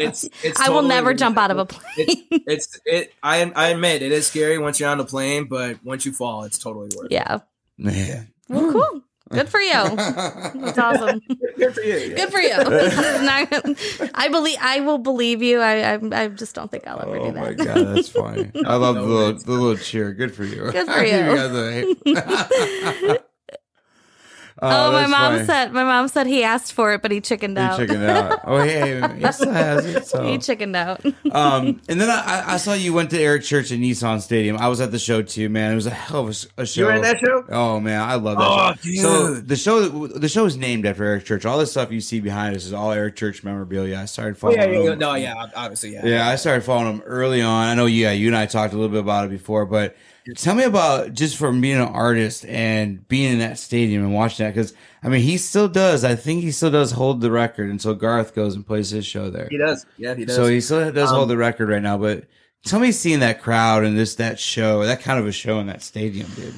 it's, it's I will totally never jump out of a It's, plane. it's it. I I admit it is scary once you're on the plane, but once you fall, it's totally worth it. yeah. Man. Well, cool. Hmm. Good for you. That's awesome. Good for you. Good for you. (laughs) Not- I believe. I will believe you. I. I, I just don't think I'll ever Oh do that. Oh my god, that's funny. I love (laughs) the No, little, the little cheer. Good for you. Good for (laughs) I give you. Guys Oh, my mom funny. said. My mom said he asked for it, but he chickened He out. chickened out. Oh, hey, he still has it. So. (laughs) he chickened out. (laughs) um, and then I, I saw you went to Eric Church at Nissan Stadium. I was at the show too, man. It was a hell of a, show. You were in that show? Oh man, I love that. Oh, show. So the show, the show is named after Eric Church. All the stuff you see behind us is all Eric Church memorabilia. I started Oh, following. yeah, yeah, yeah. him. No, yeah, obviously, yeah. Yeah, I started following him early on. I know, yeah, you and I talked a little bit about it before, but tell me about just from being an artist and being in that stadium and watching that because I mean, he still does. I think he still does hold the record, until Garth goes and plays his show there. He does. Yeah, he does. So he still does Um, hold the record right now. But tell me, seeing that crowd and this that show, that kind of a show in that stadium, dude.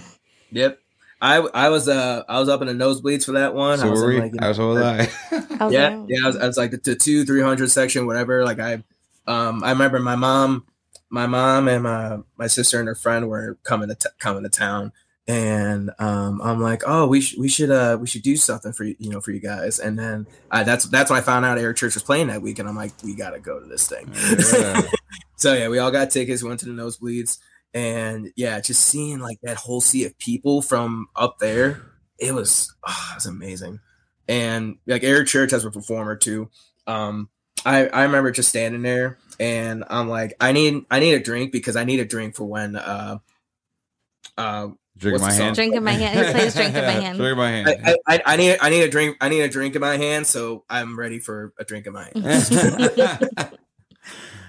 yep. I I was uh I was up in the nosebleeds for that one. So I was were in, we? like, you I was so I. I yeah, yeah. I was, I was like the, the two three hundred section, whatever. Like I, um, I remember my mom, my mom and my my sister and her friend were coming to t- coming to town, and um, I'm like, oh, we should we should uh we should do something for you, you know, for you guys. And then I, that's that's when I found out Eric Church was playing that week, and I'm like, we got to go to this thing. Yeah. (laughs) so yeah, we all got tickets. We went to the nosebleeds, and yeah, just seeing like that whole sea of people from up there, it was oh, it was amazing. And like Eric Church as a performer too. Um, I I remember just standing there, and I'm like, I need I need a drink because I need a drink for when uh uh Drink in What's my hand. Drink in my hand. He plays drink in my (laughs) hand. Drink in my hand. I, I, I need I need a drink I need a drink in my hand, so I'm ready for a drink in my hand. (laughs)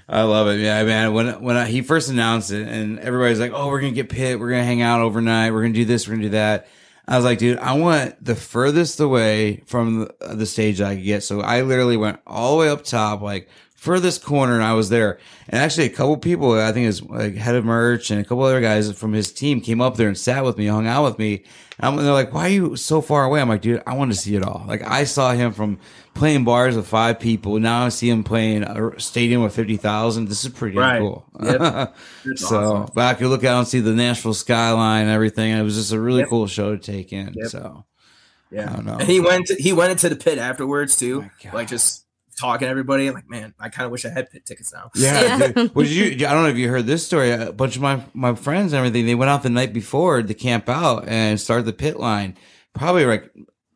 I love it. Yeah, man. When when I, he first announced it, and everybody's like, "Oh, we're gonna get pit. We're gonna hang out overnight. We're gonna do this. We're gonna do that." I was like, "Dude, I want the furthest away from the, the stage I could get." So I literally went all the way up top, like furthest corner, and I was there. And actually, a couple people, I think his like head of merch and a couple other guys from his team came up there and sat with me, hung out with me. And I'm- they're like, "Why are you so far away?" I'm like, "Dude, I want to see it all." Like I saw him from playing bars with five people. Now I see him playing a stadium with fifty thousand. This is pretty Right. cool. Yep. (laughs) So, awesome. but I could look out and see the Nashville skyline and everything. It was just a really Yep. cool show to take in. Yep. So, Yeah, I don't know. And he went to, he went into the pit afterwards too, Oh like just talking to everybody. Like, man, I kind of wish I had pit tickets now. yeah. Yeah. dude. (laughs) Did you? I don't know if you heard this story. A bunch of my my friends and everything. They went out the night before to camp out and start the pit line. Probably like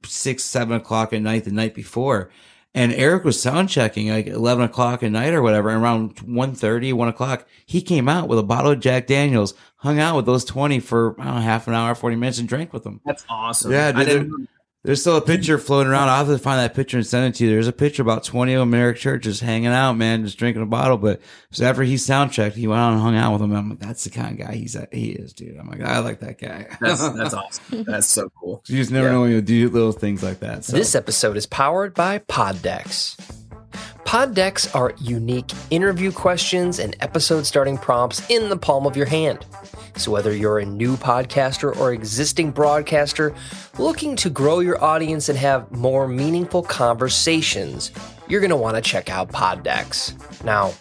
six, seven o'clock at night the night before. And Eric was sound checking like 11 o'clock at night or whatever. And around 1.30, 1 o'clock, he came out with a bottle of Jack Daniels, hung out with those 20 for, I don't know, half an hour, 40 minutes and drank with them. That's awesome. Yeah, I dude, didn't, There's still a picture floating around. I'll have to find that picture and send it to you. There's a picture about 20 of them in Eric Church just hanging out, man, just drinking a bottle. But so after he sound checked, he went out and hung out with them. I'm like, that's the kind of guy he's he is, dude. I'm like, I like that guy. that's (laughs) that's awesome. That's so cool. you just never Yeah. know when you do little things like that. So. This episode is powered by Poddex. Poddex are unique interview questions and episode starting prompts in the palm of your hand. So, whether you're a new podcaster or existing broadcaster looking to grow your audience and have more meaningful conversations, you're going to want to check out Poddex. Now,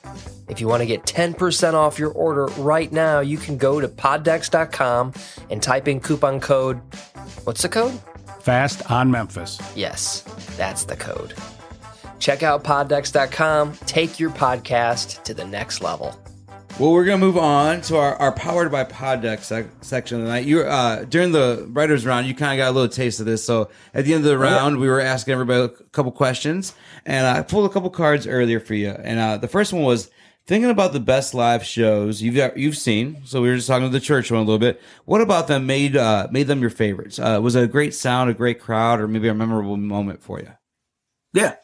if you want to get 10% off your order right now, you can go to poddex.com and type in coupon code. What's the code? Fast on Memphis. Yes, that's the code. Check out poddex.com. Take your podcast to the next level. Well, we're gonna move on to our, our powered by Poddex sec- section of the night. You uh, during the writers round, you kind of got a little taste of this. So at the end of the round, we were asking everybody a couple questions, and I pulled a couple cards earlier for you. And uh, the first one was thinking about the best live shows you've got, you've seen. So we were just talking to the church one a little bit. What about them made uh, made them your favorites? Uh, was it a great sound, a great crowd, or maybe a memorable moment for you? Yeah.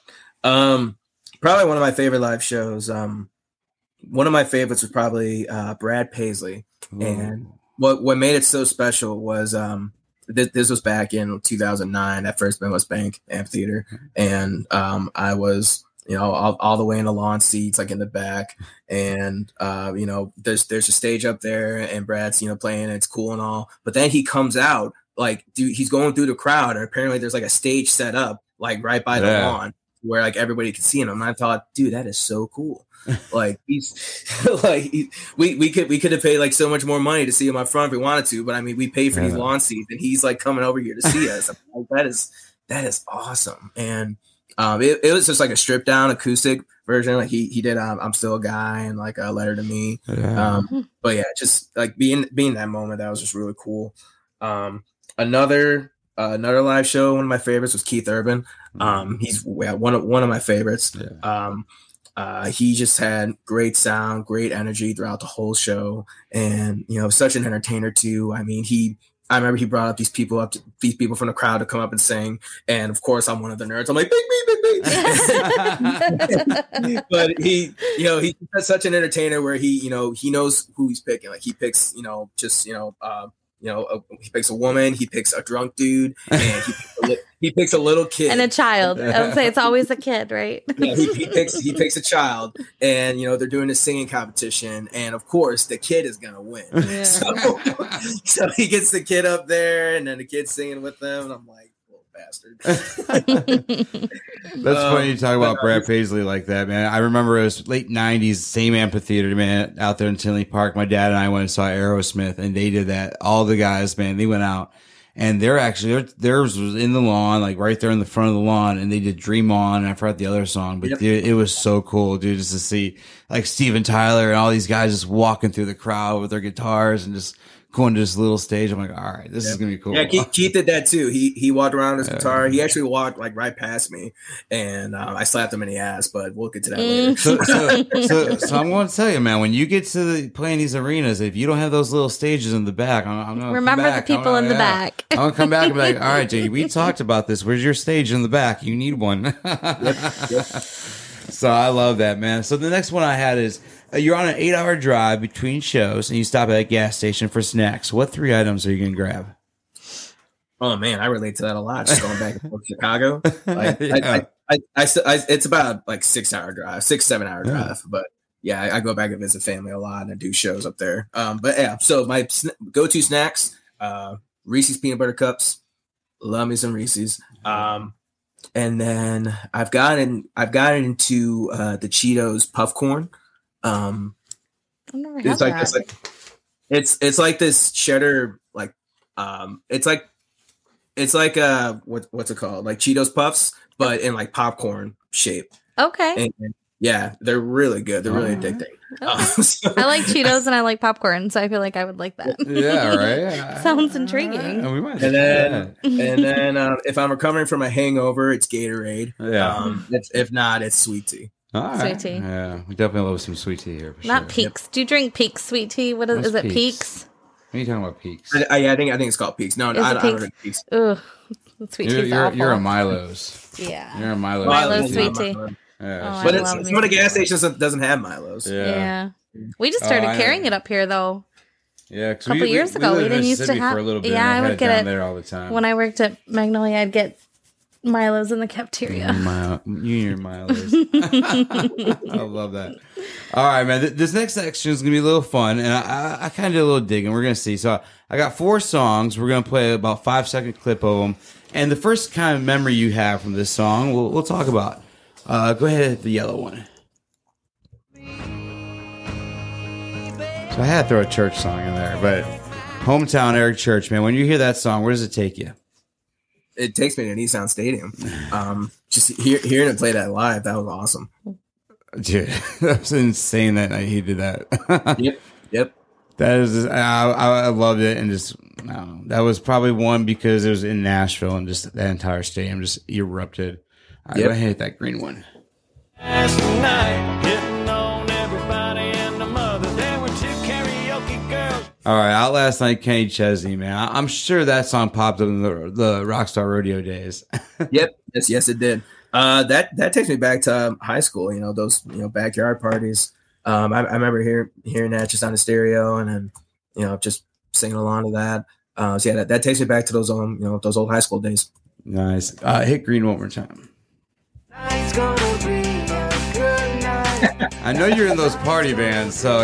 Um, probably one of my favorite live shows. Um, one of my favorites was probably uh, Brad Paisley. And what what made it so special was um, this, this was back in 2009 at First Midwest Bank Amphitheater, and um, I was you know all, all the way in the lawn seats, like in the back, and uh, you know there's there's a stage up there, and Brad's you know playing, it's cool and all, but then he comes out like dude, he's going through the crowd, and apparently there's like a stage set up like right by the Yeah. lawn where like everybody could see him. And I thought, dude, that is so cool. (laughs) like he's (laughs) like he, we we could we could have paid like so much more money to see him up front if we wanted to, but I mean we paid for these lawn seats and he's like coming over here to see us. I'm (laughs) like, that is that is awesome. And um it, it was just like a stripped down acoustic version. Like he he did um, I'm still a guy and like a letter to me. Yeah. Um, but yeah, just like being being that moment, that was just really cool. Um, another uh, another live show, one of my favorites was Keith Urban. Um, he's one of one of my favorites. Yeah. Um, uh, he just had great sound, great energy throughout the whole show, and you know, such an entertainer too. I mean, he. I remember he brought up these people up, to, these people from the crowd to come up and sing, and of course, I'm one of the nerds. I'm like, big me, big me. but he, you know, he's such an entertainer where he, you know, he knows who he's picking. Like he picks, you know, just you know, uh, you know, a, he picks a woman, he picks a drunk dude, and he picks a, he picks a little kid. and a child. I would say it's (laughs) always a kid, right? yeah, he, he picks he picks a child, and you know they're doing a singing competition, and of course the kid is gonna win. Yeah. (laughs) So, so he gets the kid up there, and then the kid's singing with them, and I'm like, little bastard. (laughs) That's Um, funny you talk about but, uh, Brad Paisley like that, man. I remember it was late '90s, same amphitheater, man, out there in Tinley Park. My dad and I went and saw Aerosmith, and they did that. All the guys, man, they went out, and they're actually their- theirs was in the lawn, like right there in the front of the lawn, and they did "Dream On." And I forgot the other song, but Yep. dude, it was so cool, dude, just to see like Steven Tyler and all these guys just walking through the crowd with their guitars and just going to this little stage. I'm like, all right, this is gonna be cool. Yeah, Keith, Keith did that too. He he walked around with his guitar. He actually walked like right past me, and uh, I slapped him in the ass. But we'll get to that later. So, so, (laughs) so, so I'm going to tell you, man. When you get to the, playing these arenas, if you don't have those little stages in the back, I'm, I'm going to Remember the people in the back. I'm going to come back and be like, (laughs) all right, Jay, we talked about this. Where's your stage in the back? You need one. (laughs) So I love that, man. So the next one I had is you're on an eight hour drive between shows and you stop at a gas station for snacks. What three items are you going to grab? Oh man, I relate to that a lot. Just going back to Chicago, (laughs) like, Yeah. I, I, I, I, it's about like six hour drive, six seven hour drive. But yeah, I, I go back and visit family a lot and I do shows up there. Um, but yeah, so my sn- go to snacks, uh, Reese's peanut butter cups, love me some Reese's. Um, and then I've gotten I've gotten into uh, the Cheetos puff corn. Um, I've never had it's like that. this like it's it's like this cheddar like um it's like it's like uh what what's it called like cheetos puffs but in like popcorn shape okay. and Yeah, they're really good. They're really Alright. addicting. Uh, (laughs) so- I like Cheetos and I like popcorn, so I feel like I would like that. Yeah, right. (laughs) Sounds intriguing. Uh, we and then and then uh, if I'm recovering from a hangover, it's Gatorade. Yeah. Um, if, if not, it's sweet tea. All right. Sweet tea. Yeah, we definitely love some sweet tea here. For Not sure. Peaks. Do you drink Peaks sweet tea? What is, What's is it? Peaks? Peaks? What are you talking about, Peaks? I, I, I think I think it's called Peaks. No, Is I, it I don't Peaks? drink Peaks. Ugh, sweet You're, tea's you're, awful. you're a Milo's. yeah. You're a Milo. Milo Milo's oh, sweet not tea. Yeah. Oh, But I it's, love some of the gas some stations doesn't have Milos. Yeah. yeah. We just Oh, started I know. carrying it up here though. Yeah, A couple years ago, we lived in didn't used to Mississippi have- for a little bit. Yeah, I had would get it there all the time. When I worked at Magnolia, I'd get Milo's in the cafeteria. Milo, you and your Milos. (laughs) I love that. All right, man. Th- This next section is gonna be a little fun, and I, I, I kind of did a little digging. We're gonna see. So I got four songs. We're gonna play about five second clip of them, and the first kind of memory you have from this song, we'll, we'll talk about. Uh, go ahead, the yellow one. So I had to throw a church song in there, but hometown Eric Church, man. When you hear that song, where does it take you? It takes me to Nissan Stadium. Um, just hear, hearing it play that live, that was awesome. Dude, (laughs) that was insane that night he did that. (laughs) Yep, yep. That is, I, I I loved it, and just I don't know, that was probably one because it was in Nashville, and just that entire stadium just erupted. I Yep. go ahead hit that green one. All right, out last night, Kenny Chesney, man. I, I'm sure that song popped up in the the Rockstar Rodeo days. (laughs) Yep. Yes, yes, it did. Uh, that that takes me back to um, high school. You know those you know backyard parties. Um, I, I remember hear, hearing that just on the stereo, and then you know just singing along to that. Uh, so yeah, that, that takes me back to those um you know those old high school days. nice. Uh, hit green one more time. I know you're in those party bands, so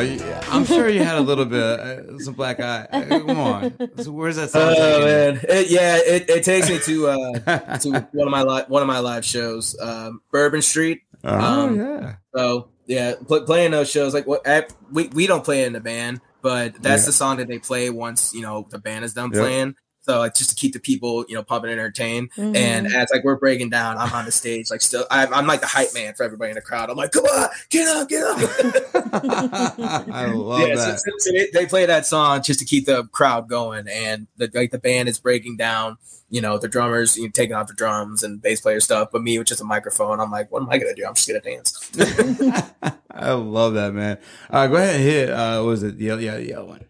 I'm (laughs) sure you had a little bit uh, some black eye. Uh, Come on, so where's that song? Oh taking man, it, yeah, it, it takes me to uh (laughs) to one of my li- one of my live shows, um, Bourbon Street. Oh Um, yeah. So yeah, pl- playing those shows like what I, we we don't play in the band, but that's Yeah. the song that they play once you know the band is done Yep. playing. So like just to keep the people you know pumping and entertained. Mhm. And as like we're breaking down, I'm on the stage like still I'm, I'm like the hype man for everybody in the crowd. I'm like, come on, get up, get up. (laughs) I love yeah, that. so- so they, they play that song just to keep the crowd going, and the, like the band is breaking down. You know, the drummers you know, taking off the drums and bass player stuff, but me with just a microphone. I'm like, what am I gonna do? I'm just gonna dance. (laughs) I love that, man. All right, go ahead and hit. Uh, what was it? The yellow, yeah, the yellow one.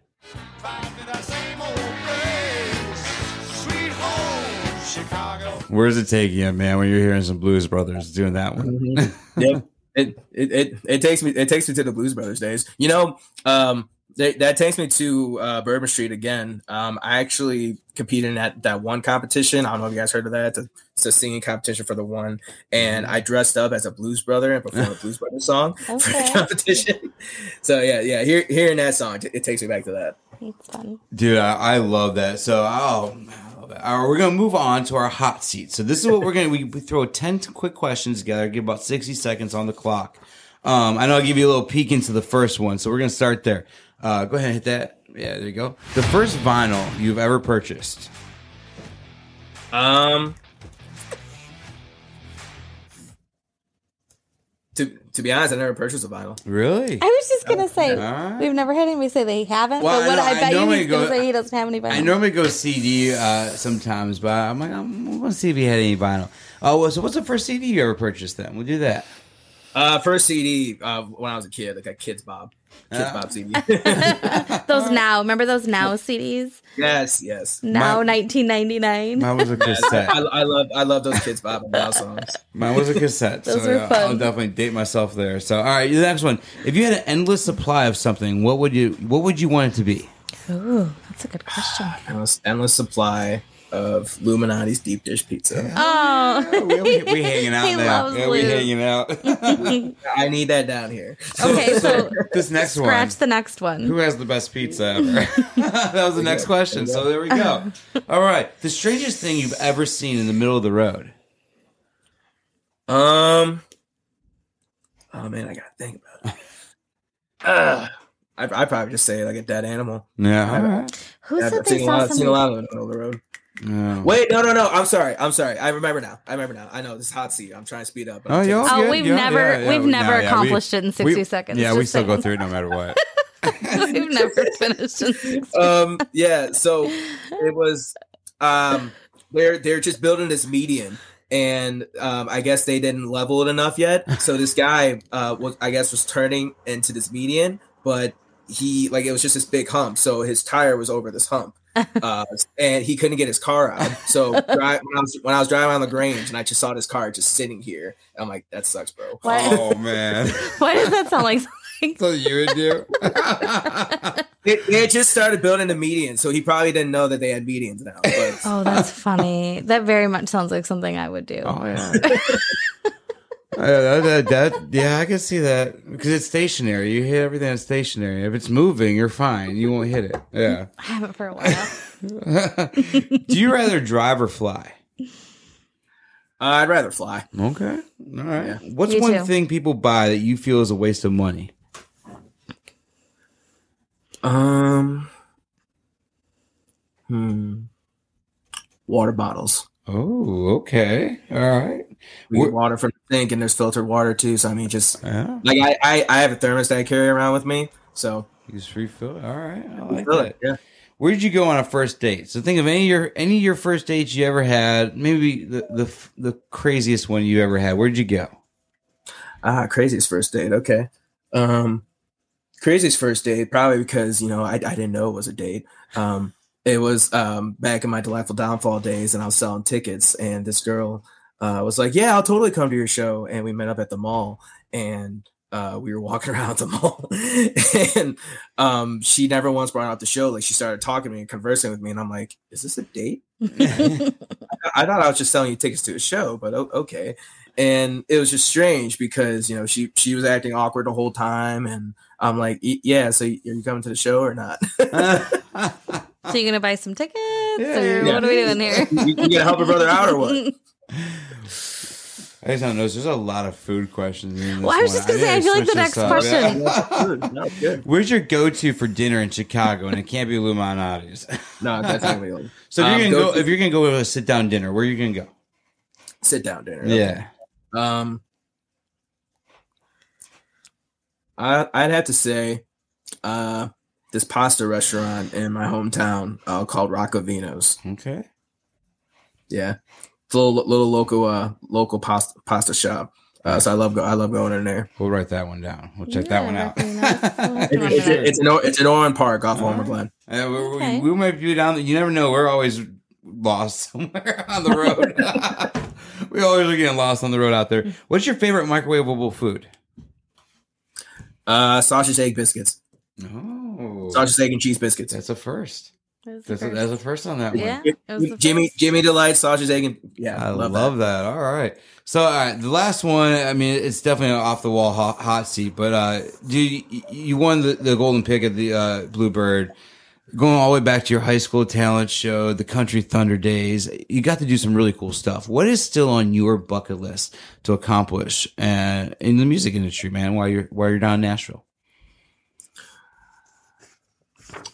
Where's it taking you, man? When you're hearing some Blues Brothers doing that one. (laughs) yep. It, it it it takes me it takes me to the Blues Brothers days. You know, um, that, that takes me to uh, Bourbon Street again. Um, I actually competed in that that one competition. I don't know if you guys heard of that. It's a, it's a singing competition for the one, and I dressed up as a Blues Brother and performed a Blues Brother song (laughs) for the competition. (laughs) So yeah, yeah, hear, hearing that song, it takes me back to that. It's fun. Dude, I, I love that. So, oh, All right, we're gonna move on to our hot seat. So, this is what we're gonna we, we throw ten quick questions together. Give about sixty seconds on the clock. Um, I know I'll give you a little peek into the first one. So, we're gonna start there. Uh, go ahead and hit that. Yeah, there you go. The first vinyl you've ever purchased. Um, to to be honest, I never purchased a vinyl. Really? I was just gonna say Alright. we've never had anybody say they haven't. Well, but what I I, I bet you normally he's gonna go- say he doesn't have any. I normally go CD uh, sometimes, but I'm like, I'm gonna see if he had any vinyl. Oh, well, so what's the first CD you ever purchased? Then we'll do that. Uh, first CD uh, when I was a kid, like a Kidz Bop, Kids. Bob CD. (laughs) those now. Remember those now CDs? yes, yes. Now, 1999. Mine was a cassette. I, I love I love those Kidz Bop and Now songs. Mine was a cassette. Those so were yeah, fun. I'll definitely date myself there. So, all right, the next one. If you had an endless supply of something, what would you what would you want it to be? Ooh, that's a good question. (sighs) Endless, endless supply of Lou Malnati's deep dish pizza. Oh, we, we, we hanging (laughs) out He now. Yeah, we hanging out. (laughs) I need that down here. (laughs) okay. So this next scratch one. Scratch the next one. Who has the best pizza ever? that was the next question. So there we go. All right. The strangest thing you've ever seen in the middle of the road. Um. Oh man, I gotta think about it. Uh, I I probably just say like a dead animal. Yeah. All right. Who I've said they seen a saw lot, seen a lot of it on the road. No. Wait, no, no, no. I'm sorry. I'm sorry. I remember now. I remember now. I know this is hot seat. I'm trying to speed up. Oh, I'm Oh, we've yeah, never yeah, yeah. we've No, never yeah, we- accomplished it in sixty we- seconds. Yeah, we just still go through it no matter what. (laughs) (laughs) we've never finished in 60 um yeah so it was um they're they're just building this median and um i guess they didn't level it enough yet so this guy uh was i guess was turning into this median but he like it was just this big hump so his tire was over this hump uh and he couldn't get his car out so (laughs) dri- when, I was, when i was driving on the grange and i just saw this car just sitting here i'm like that sucks bro Why, Oh (laughs) man, (laughs) why does that sound like something? so you would do? it, it just started building the median so he probably didn't know that they had medians now but Oh, that's funny. That very much sounds like something I would do. Oh yeah. (laughs) Uh, that, that, that- yeah, I can see that because it's stationary. You hit everything that's stationary. If it's moving, you're fine. You won't hit it. Yeah. (laughs) I haven't for a while. (laughs) Do you rather drive or fly? i'd rather fly Okay. All right. What's Me one too. thing people buy that you feel is a waste of money? Um. Hmm. Water bottles. Oh, okay. All right. We get water from the sink, and there's filtered water too. So I mean, just Yeah. like I, I, I have a thermos that I carry around with me. So You just refill it. All right. I like fill that. it. Yeah. Where did you go on a first date? So think of any of your any of your first dates you ever had. Maybe the the the craziest one you ever had. Where did you go? Ah, craziest first date. Okay. Um, craziest first date probably because you know I, I didn't know it was a date. Um, it was um back in my delightful downfall days, and I was selling tickets, and this girl uh was like, "Yeah, I'll totally come to your show," and we met up at the mall, and uh, we were (laughs) walking around the mall, and um, she never once brought up the show. Like she started talking to me and conversing with me, and I'm like, "Is this a date?" I (laughs) (laughs) I thought I was just selling you tickets to a show, but o- okay. And it was just strange because you know she she was acting awkward the whole time, and I'm like, yeah. So are you coming to the show or not? So you gonna buy some tickets, Yeah, or yeah. what are we doing here? you, you gonna help your brother out or what? I just don't know. There's a lot of food questions. In this Well, I was one. just gonna say, I feel like the next up. question- Yeah. good. No, good. Where's your go-to for dinner in Chicago? And it can't be Lou Malnati's. No, that's not really. (laughs) So if Um, you're gonna go go, to- if you're gonna go with a sit-down dinner, where are you gonna go? Sit down dinner. Yeah. Um, I I'd have to say, uh, this pasta restaurant in my hometown uh, called Rocco Vino's. Okay. Yeah, it's a little little local uh local pasta pasta shop. Uh, so I love go I love going in there. We'll write that one down. We'll check that one out. nice. (laughs) It- it's, it's an it's an Orland Park off Homer Glen. Yeah, we, we- Okay. we might be down. there. You never know. We're always lost (laughs) somewhere on the road. (laughs) we always are getting lost on the road out there. What's your favorite microwavable food? Uh, sausage egg biscuits, Oh, sausage egg and cheese biscuits. that's a first. That's That's a, the that's a first on that Yeah. one. it was the Jimmy first. Jimmy delight sausage egg and yeah, I love, that. All right. So, all right, the last one, I mean, it's definitely an off the wall hot, hot seat, but, uh, dude, you, you won the, the golden pick at the, uh, Bluebird. Going all the way back to your high school talent show, the Country Thunder days, you got to do some really cool stuff. What is still on your bucket list to accomplish uh, in the music industry, man? While you're while you're down in Nashville?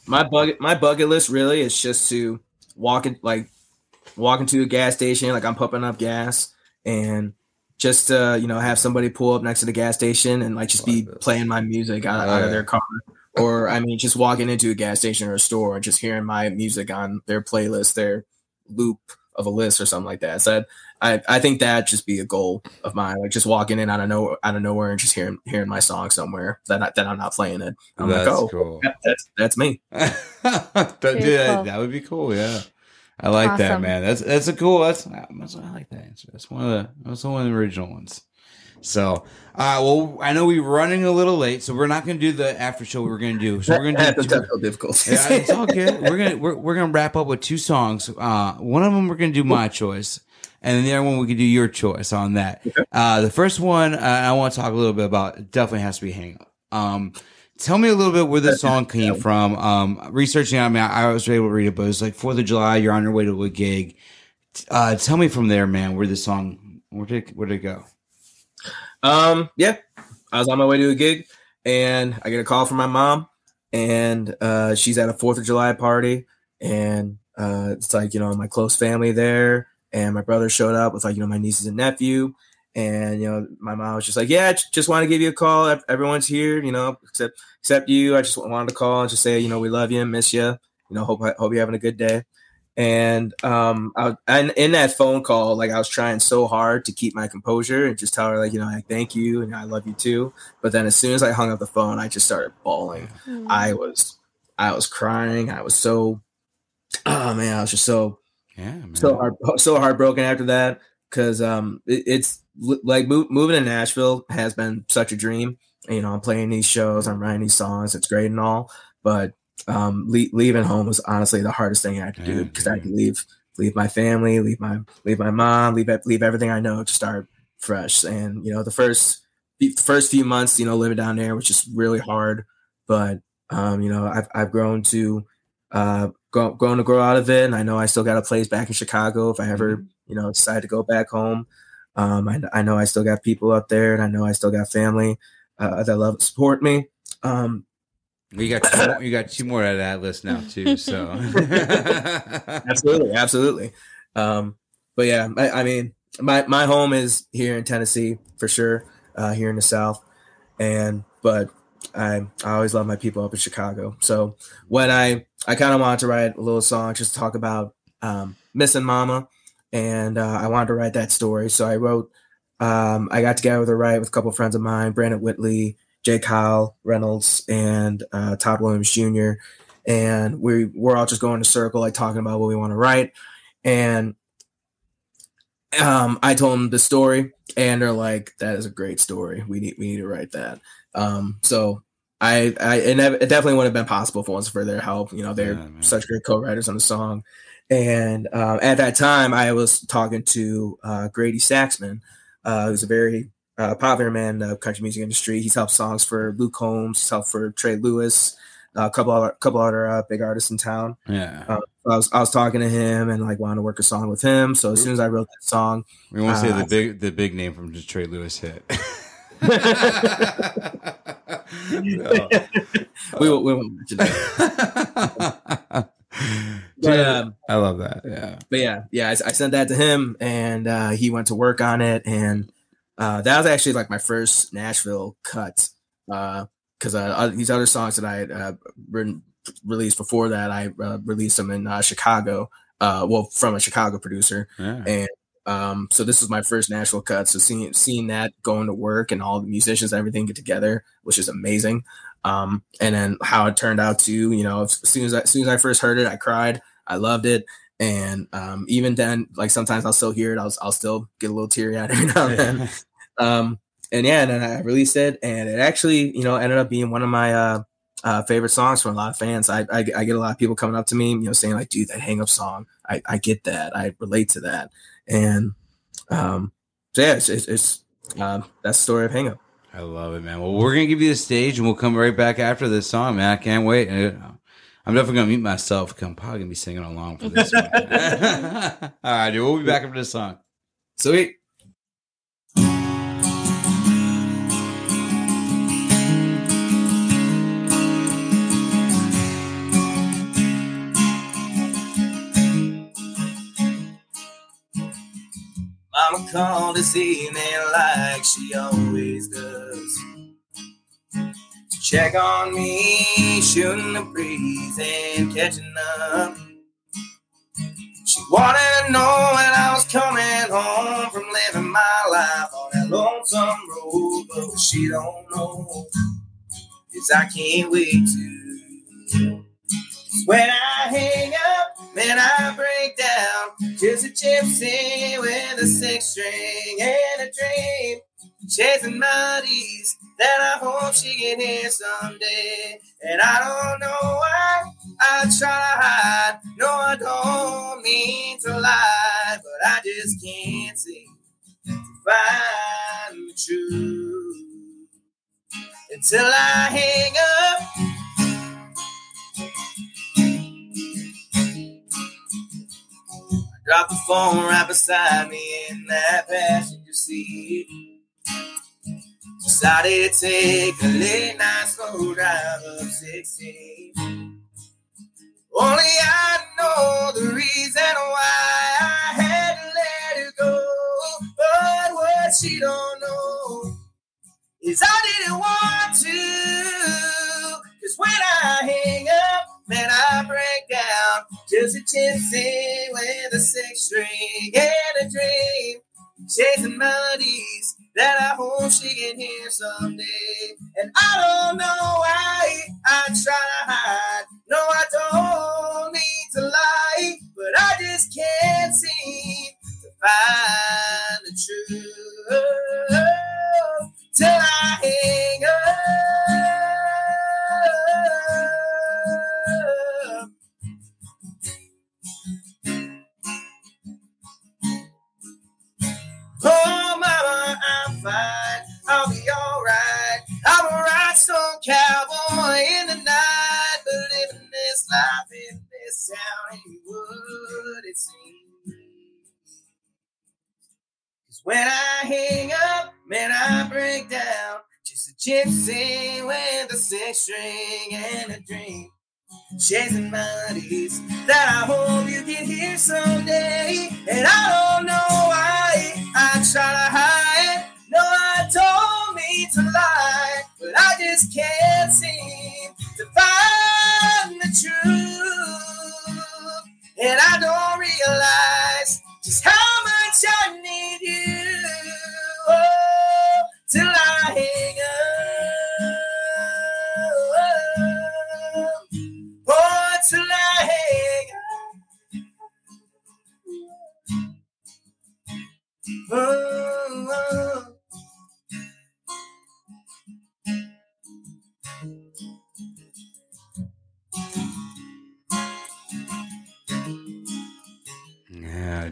My bucket my bucket list really is just to walk in like walk into a gas station like i'm pumping up gas and just uh you know have somebody pull up next to the gas station and like just be playing my music out, out of their car. Or i mean just walking into a gas station or a store and just hearing my music on their playlist their loop of a list or something like that. So i i think that just be a goal of mine like just walking in out of nowhere out of nowhere and just hearing hearing my song somewhere that I, that i'm not playing it i'm That's like oh cool. that- that's that's me (laughs) that, dude, that- cool. that would be cool. Yeah, I like that, man. That's that's a cool. That's, that's I like that answer. That's one of the that's one of the original ones. So, uh, well, I know we're running a little late, so we're not going to do the after show. We're going to do so. We're going to That's do. the Two, technical difficulties. yeah, it's all good. (laughs) We're gonna we're, we're gonna wrap up with two songs. Uh, one of them we're gonna do my choice, and then the other one we can do your choice on that. Uh, the first one uh, I want to talk a little bit about. Definitely has to be "Hang Up." Um, tell me a little bit where this song came from. Um, researching, I mean, I, I was able to read it, but it's like Fourth of July. You're on your way to a gig. Uh, tell me from there, man, where the song where did where did it go? Um, yeah, I was on my way to a gig, and I get a call from my mom, and uh, she's at a Fourth of July party, and uh, it's like you know my close family there, and my brother showed up with like you know my nieces and nephew, and you know my mom was just like, yeah, just want to give you a call. Everyone's here, you know, except except you. I just wanted to call and just say you know we love you and miss you. You know, hope hope you're having a good day. And um, I, and in that phone call, like I was trying so hard to keep my composure and just tell her like, you know, like thank you and I love you too. But then as soon as I hung up the phone, I just started bawling. Mm. I was, I was crying. I was so, (clears throat) oh man, I was just so Yeah, man. so hard, so heartbroken after that because um, it, it's like mo- moving to Nashville has been such a dream. You know, I'm playing these shows, I'm writing these songs, it's great and all, but um, le- leaving home was honestly the hardest thing I had to do Yeah, because I had to leave, leave my family, leave my, leave my mom, leave, leave everything I know to start fresh. And you know, the first, the first few months, you know, living down there was just really hard, but um, you know, I've I've grown to uh, grown to grow out of it, and I know I still got a place back in Chicago if I ever you know decide to go back home. Um, I, I know I still got people up there, and I know I still got family uh, that love support me. Um, you got two more, you got two more out of that list now too. So (laughs) absolutely, absolutely. Um, but yeah, I, I mean, my my home is here in Tennessee for sure, uh, here in the South, and but I I always love my people up in Chicago. So when I I kind of wanted to write a little song just to talk about um, missing Mama, and uh, I wanted to write that story. So I wrote. Um, I got together with a write with a couple of friends of mine, Brandon Whitley, Jay Kyle Reynolds, and uh, Todd Williams Jr and we we're all just going in a circle, like talking about what we want to write. And um, I told them the story, and they're like, "That is a great story. We need we need to write that." Um, so I I it, it definitely wouldn't have been possible if it wasn't for their help. You know, they're Yeah, such great co-writers on the song. And um, at that time, I was talking to uh, Grady Saxman, uh, who's a very uh, popular man in the country music industry. He's helped songs for Luke Combs, he's helped for Trey Lewis, a couple other couple other uh, big artists in town. yeah, Uh, I was I was talking to him and like wanted to work a song with him. So as soon as I wrote that song, we won't say uh, the big the big name from Detroit Lewis hit. (laughs) No. (laughs) we won't, we won't mention that. (laughs) But, um, I love that. Yeah. but yeah, yeah, I, I sent that to him and uh, he went to work on it. And uh, that was actually like my first Nashville cut. Because uh, uh, these other songs that I had uh, written, released before that, I uh, released them in uh, Chicago. Uh, well, from a Chicago producer. Yeah. And um, so this was my first Nashville cut. So seeing seeing that going to work and all the musicians and everything get together, which is amazing. Um, and then how it turned out to, you know, as soon as I, as soon as I first heard it, I cried. I loved it. And um, even then, like sometimes I'll still hear it. I'll, I'll still get a little teary eyed (laughs) every now and then. (laughs) um, and yeah, and then I released it, and it actually, you know, ended up being one of my uh, uh, favorite songs from a lot of fans. I, I I get a lot of people coming up to me, you know, saying like, "Dude, that Hang Up song, I, I get that, I relate to that," and um, so yeah, it's it's, it's um, that's the story of Hang Up. I love it, man. Well, we're gonna give you the stage, and we'll come right back after this song, man. I can't wait. Uh, I'm definitely gonna mute myself. 'cause I'm probably gonna be singing along for this one. (laughs) (laughs) All right, dude. We'll be back after this song. Sweet. Called this evening like she always does. To check on me, shooting the breeze and catching up. She wanted to know when I was coming home from living my life on that lonesome road, but what she don't know is I can't wait to. When I hang up, then I break down. Just a gypsy with a six string and a dream. Chasing melodies that I hope she can hear someday. And I don't know why I try to hide. No, I don't mean to lie, but I just can't seem to find the truth until I hang up. Drop the phone right beside me in that passenger seat. Decided to take a late night slow drive up 16. Oh, Only I know the reason why I had to let her go. But what she don't know is I didn't want to. Gypsy with a six string and a dream. Chasing melodies that I hope she can hear someday. And I don't know why I try to hide. No, I don't mean to lie, but I just can't seem to find the truth till I fine. I'll be alright. I'm a rhinestone cowboy in the night, but living this life in this town ain't what it seems. Cause when I hang up, man, I break down. Just a gypsy with a six string and a dream. Chasing melodies that I hope you can hear someday. And I don't know why I try to hide. No, I don't mean to lie, but I just can't seem to find the truth. And I don't realize just how much I need you. Oh, till I hang up. Oh, till I hang up. Oh, oh. oh.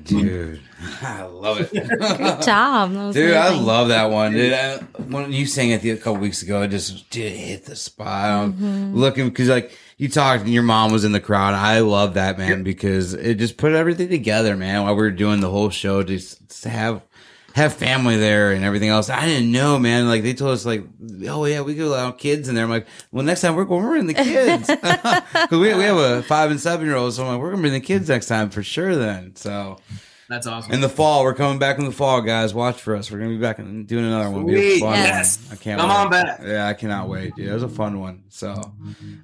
Dude. (laughs) I love it. Good job. That was Dude, I love that one. Dude, I, when you sang it a couple weeks ago, it just did hit the spot. I'm Mm-hmm. Looking because like you talked and your mom was in the crowd. I love that man because it just put everything together, man. While we were doing the whole show, just to have have family there and everything else. I didn't know, man. Like they told us, like, oh yeah, we could allow kids in there. I'm like, well, next time we're going, we're bringing the kids (laughs) (laughs) because we we have a five and seven year old, so I'm like, we're gonna bring the kids next time for sure. Then so. That's awesome. In the fall, we're coming back in the fall, guys. Watch for us. We're gonna be back and doing another one. Be a fun Yes. one. I can't Come wait. on back. Yeah, I cannot wait. Dude, it was a fun one. So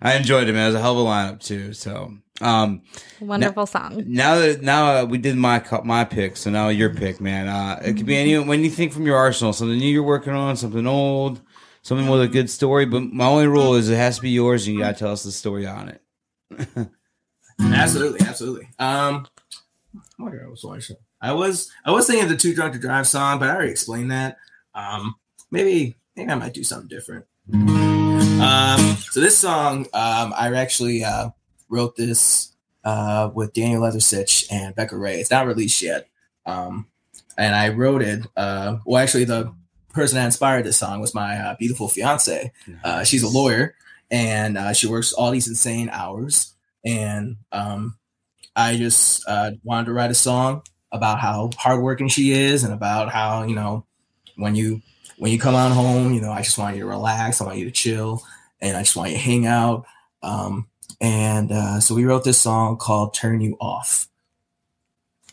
I enjoyed it, man. It was a hell of a lineup too. So um, Wonderful song. now that now uh, we did my my pick, so now your pick, man. Uh, it could be any when you think from your arsenal, something new you're working on, something old, something with a good story. But my only rule is it has to be yours, and you gotta tell us the story on it. (laughs) Absolutely, absolutely. Um, what did I was watching? I was I was thinking of the Too Drunk to Drive song, but I already explained that. Um, maybe maybe I might do something different. Um, so this song, um, I actually uh, wrote this uh, with Daniel Leathersitch and Becca Ray. It's not released yet, um, and I wrote it. Uh, well, actually, the person that inspired this song was my uh, beautiful fiance. Uh, she's a lawyer, and uh, she works all these insane hours and um, I just uh, wanted to write a song about how hardworking she is, and about how you know when you when you come on home, you know I just want you to relax, I want you to chill, and I just want you to hang out. Um, and uh, so we wrote this song called "Turn You Off."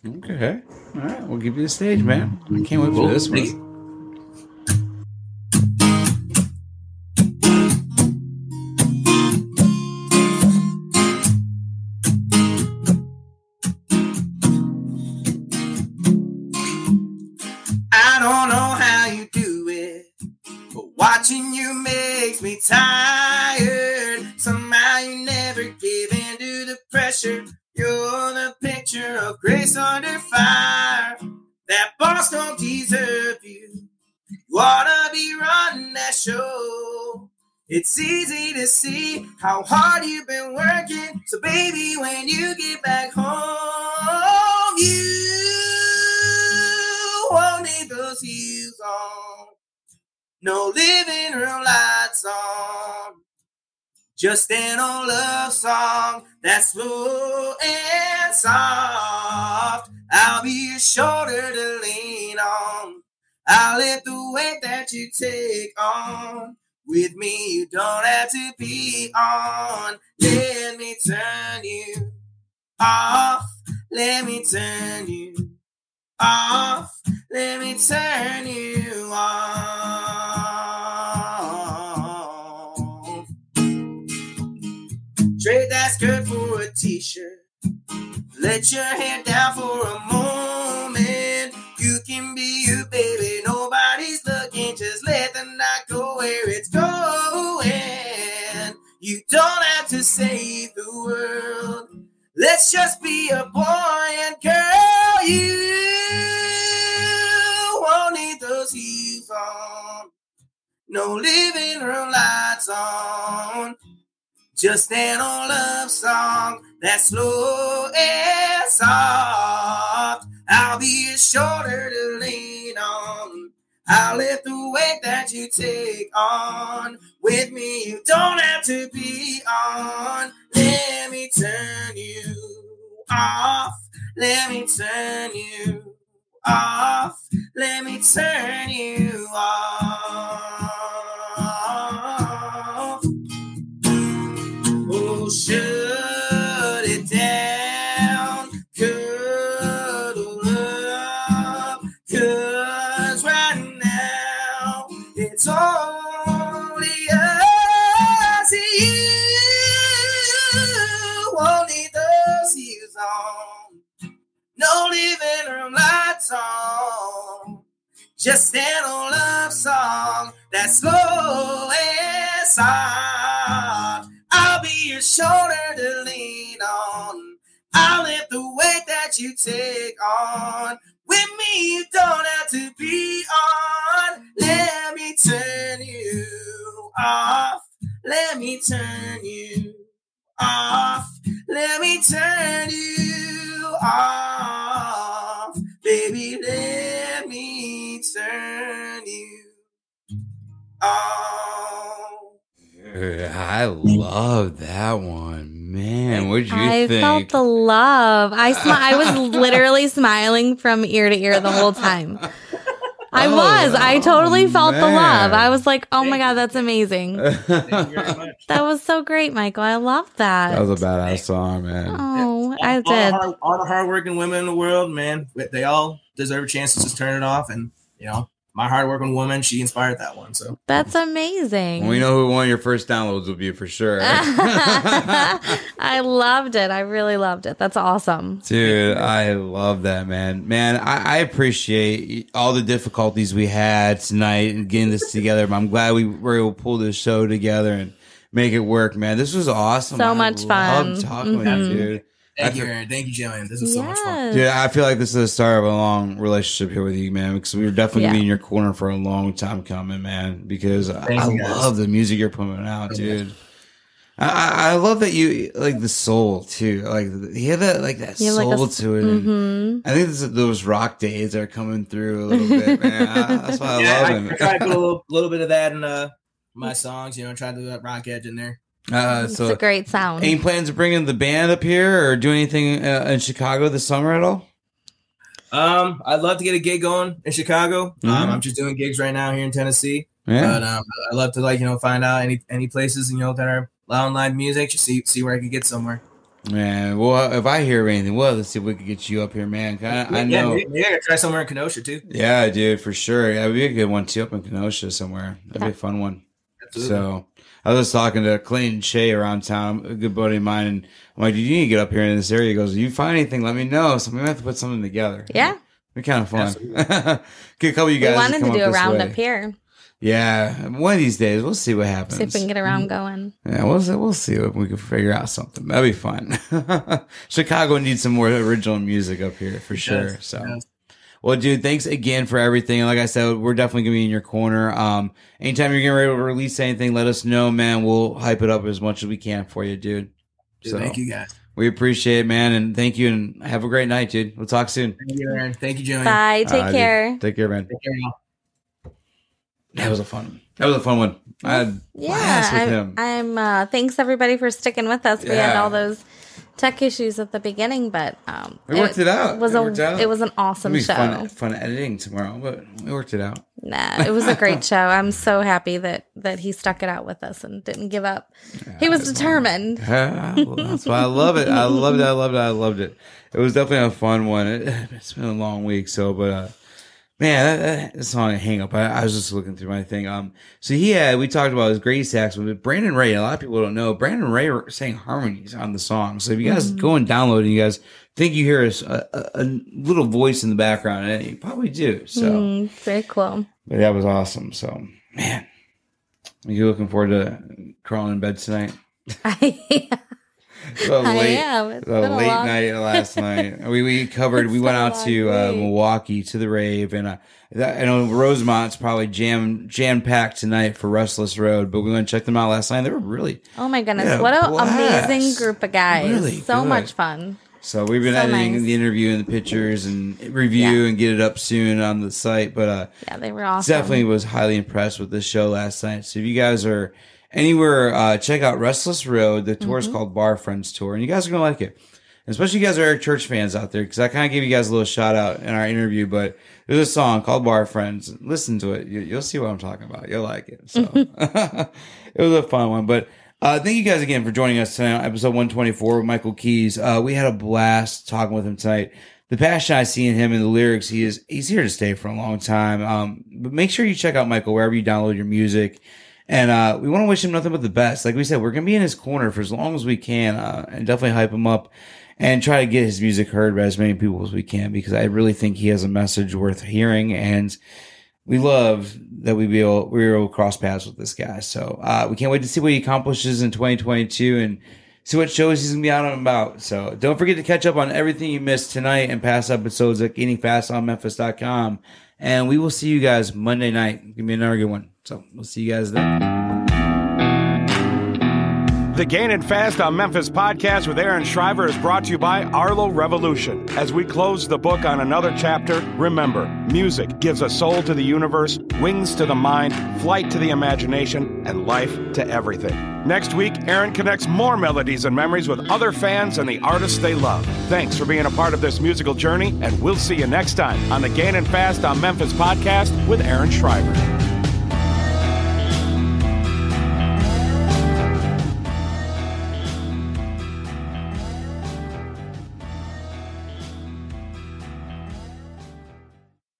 Okay, all right, we'll give you the stage, man. I can't wait for this one. I don't know how you do it, but watching you makes me tired. Pressure. You're the picture of grace under fire. That boss don't deserve you. You ought to be running that show. It's easy to see how hard you've been working. So, baby, when you get back home, you won't need those heels on. No living room lights on. Just an old love song that's slow and soft. I'll be your shoulder to lean on. I'll lift the weight that you take on. With me, you don't have to be on. Let me turn you off. Let me turn you off. Let me turn you off. Trade that skirt for a t-shirt. Let your hair down for a moment. You can be you, baby. Nobody's looking. Just let the night go where it's going. You don't have to save the world. Let's just be a boy and girl. You won't need those heels on. No living room lights on. Just an old love song that's slow and soft. I'll be a shoulder to lean on. I'll lift the weight that you take on. With me, you don't have to be on. Let me turn you off. Let me turn you off. Let me turn you off. Shut it down. Cuddle up. Cause right now it's only us. You need those heels on. No living room lights on. Just an old love song that's slow and soft. Shoulder to lean on. I'll lift the weight that you take on. With me, you don't have to be on. Let me turn you off. Let me turn you off. Let me turn you off. Baby, let me turn you off. I love that one, man. What'd you I think? felt the love. I smi- I was literally (laughs) smiling from ear to ear the whole time. (laughs) I Oh, was. I totally oh, felt the love. I was like, "Oh my god, that's amazing." (laughs) Thank you very much. That was so great, Michael. I love that. that was a badass song, man. Oh, I all, did. The hard, all the hardworking women in the world, man, they all deserve a chance to just turn it off. And you know, my hardworking woman, she inspired that one. So That's amazing. We know who one of your first downloads will be for sure. (laughs) I loved it. I really loved it. That's awesome. Dude, I love that, man. Man, I, I appreciate all the difficulties we had tonight and getting this together. But I'm glad we were able to pull this show together and make it work, man. This was awesome. So I much loved fun. talking with Mhm. you, dude. Thank you, Aaron. Thank you, Jillian. This was so much fun. Yes. Dude, I feel like this is the start of a long relationship here with you, man. Because we were definitely Yeah. gonna be in your corner for a long time coming, man. Because I, Thank I you, love the music you're putting out, dude. I, I I love that you like the soul too. Like you have that like that You soul like, a s- to it. and Mhm. I think this is those rock days are coming through a little bit, man. (laughs) I- that's why I yeah, love I, him. I try to put a little, (laughs) little bit of that in uh, my songs. You know, try to do that rock edge in there. Uh, It's so, a great sound. any plans of bringing the band up here or do anything uh, in Chicago this summer at all? Um, I'd love to get a gig going in Chicago. Mhm. Um, I'm just doing gigs right now here in Tennessee. Yeah, But um, I love to like you know find out any any places you know that are allowing live music. Just see see where I can get somewhere. man. Well, if I hear of anything, well, let's see if we can get you up here, man. I, I Yeah, know. maybe, maybe I try somewhere in Kenosha too. Yeah, dude, for sure. Yeah, it'd be a good one too up in Kenosha somewhere. That'd be a fun one. Absolutely. So I was talking to Clayton Shea around town, a good buddy of mine, and I'm like, "Do you need to get up here in this area." He goes, "You find anything? Let me know." So we might have to put something together. Yeah. be kind of fun. (laughs) get a couple of you guys. we guys. wanted come to do a this round way. up here. Yeah, one of these days we'll see what happens. See if we can get around going. Yeah, we'll see, we'll see if we can figure out something. That'd be fun. (laughs) Chicago needs some more original music up here for sure. Yes, So. yes. Well, dude, thanks again for everything. Like I said, we're definitely gonna be in your corner. Um, anytime you're getting ready to release anything, let us know, man. We'll hype it up as much as we can for you, dude. Dude, So thank you guys. we appreciate it, man, and thank you, and have a great night, dude. We'll talk soon. Thank you, Aaron. Thank you, Jillian. Bye. Take Uh, dude, care. Take care, man. Take care. That was a fun. That was a fun one. I had Yeah, blast with I'm, him. I'm uh thanks everybody for sticking with us. We had all those tech issues at the beginning, but um, We worked it out. Was It a out. it was an awesome be show. fun, fun editing tomorrow, but we worked it out. Nah, it was a great (laughs) show. I'm so happy that that he stuck it out with us and didn't give up. he was determined. (laughs) Ah, well, That's why I love it. I loved it. I loved it. I loved it. It was definitely a fun one. It, has been a long week, so but uh, man, that, that song "Hang Up." I, I was just looking through my thing. Um, so he had we talked about his great sax, but Brandon Ray. A lot of people don't know Brandon Ray sang harmonies on the song. So if you guys go and download and you guys think you hear a, a, a little voice in the background, and you probably do. So. Mm, very cool. But that was awesome. So, man, are you looking forward to crawling in bed tonight? I, (laughs) (laughs) The I late, am. It's the late long- night (laughs) last night. We we covered. We went out to uh. Milwaukee to the Rave, and uh, that, I know Rosemont's probably jam jam packed tonight for Restless Road. But we went and check them out last night. They were really oh my goodness, what an amazing group of guys! Really so good. much fun. so. We've been So editing nice. the interview and the pictures and review Yeah. and get it up soon on the site. But uh, Yeah, they were awesome. definitely was highly impressed with this show last night. So if you guys are anywhere, uh, check out Restless Road. The tour is Mm-hmm. called Bar Friends Tour, and you guys are gonna like it. Especially you guys are Eric Church fans out there, because I kind of gave you guys a little shout out in our interview. But there's a song called Bar Friends. Listen to it. You, you'll see what I'm talking about. You'll like it. So (laughs) (laughs) it was a fun one. But uh, thank you guys again for joining us tonight on episode 124 with Michael Keys. Uh, we had a blast talking with him tonight. The passion I see in him and the lyrics, he is he's here to stay for a long time. Um, but make sure you check out Michael wherever you download your music. And uh, we want to wish him nothing but the best. Like we said, we're gonna be in his corner for as long as we can, uh, and definitely hype him up and try to get his music heard by as many people as we can because I really think he has a message worth hearing and we love that we be able we were able to cross paths with this guy. So uh, we can't wait to see what he accomplishes in 2022 and see what shows he's gonna be out and about. So don't forget to catch up on everything you missed tonight and past episodes at gainingfastonmemphis.com. And we will see you guys Monday night. Give me another good one. So we'll see you guys then. The Gaining Fast on Memphis podcast with Aaron Shriver is brought to you by Arlo Revolution. As we close the book on another chapter, remember music gives a soul to the universe, wings to the mind, flight to the imagination, and life to everything. Next week, Aaron connects more melodies and memories with other fans and the artists they love. Thanks for being a part of this musical journey, and we'll see you next time on the Gaining Fast on Memphis podcast with Aaron Shriver.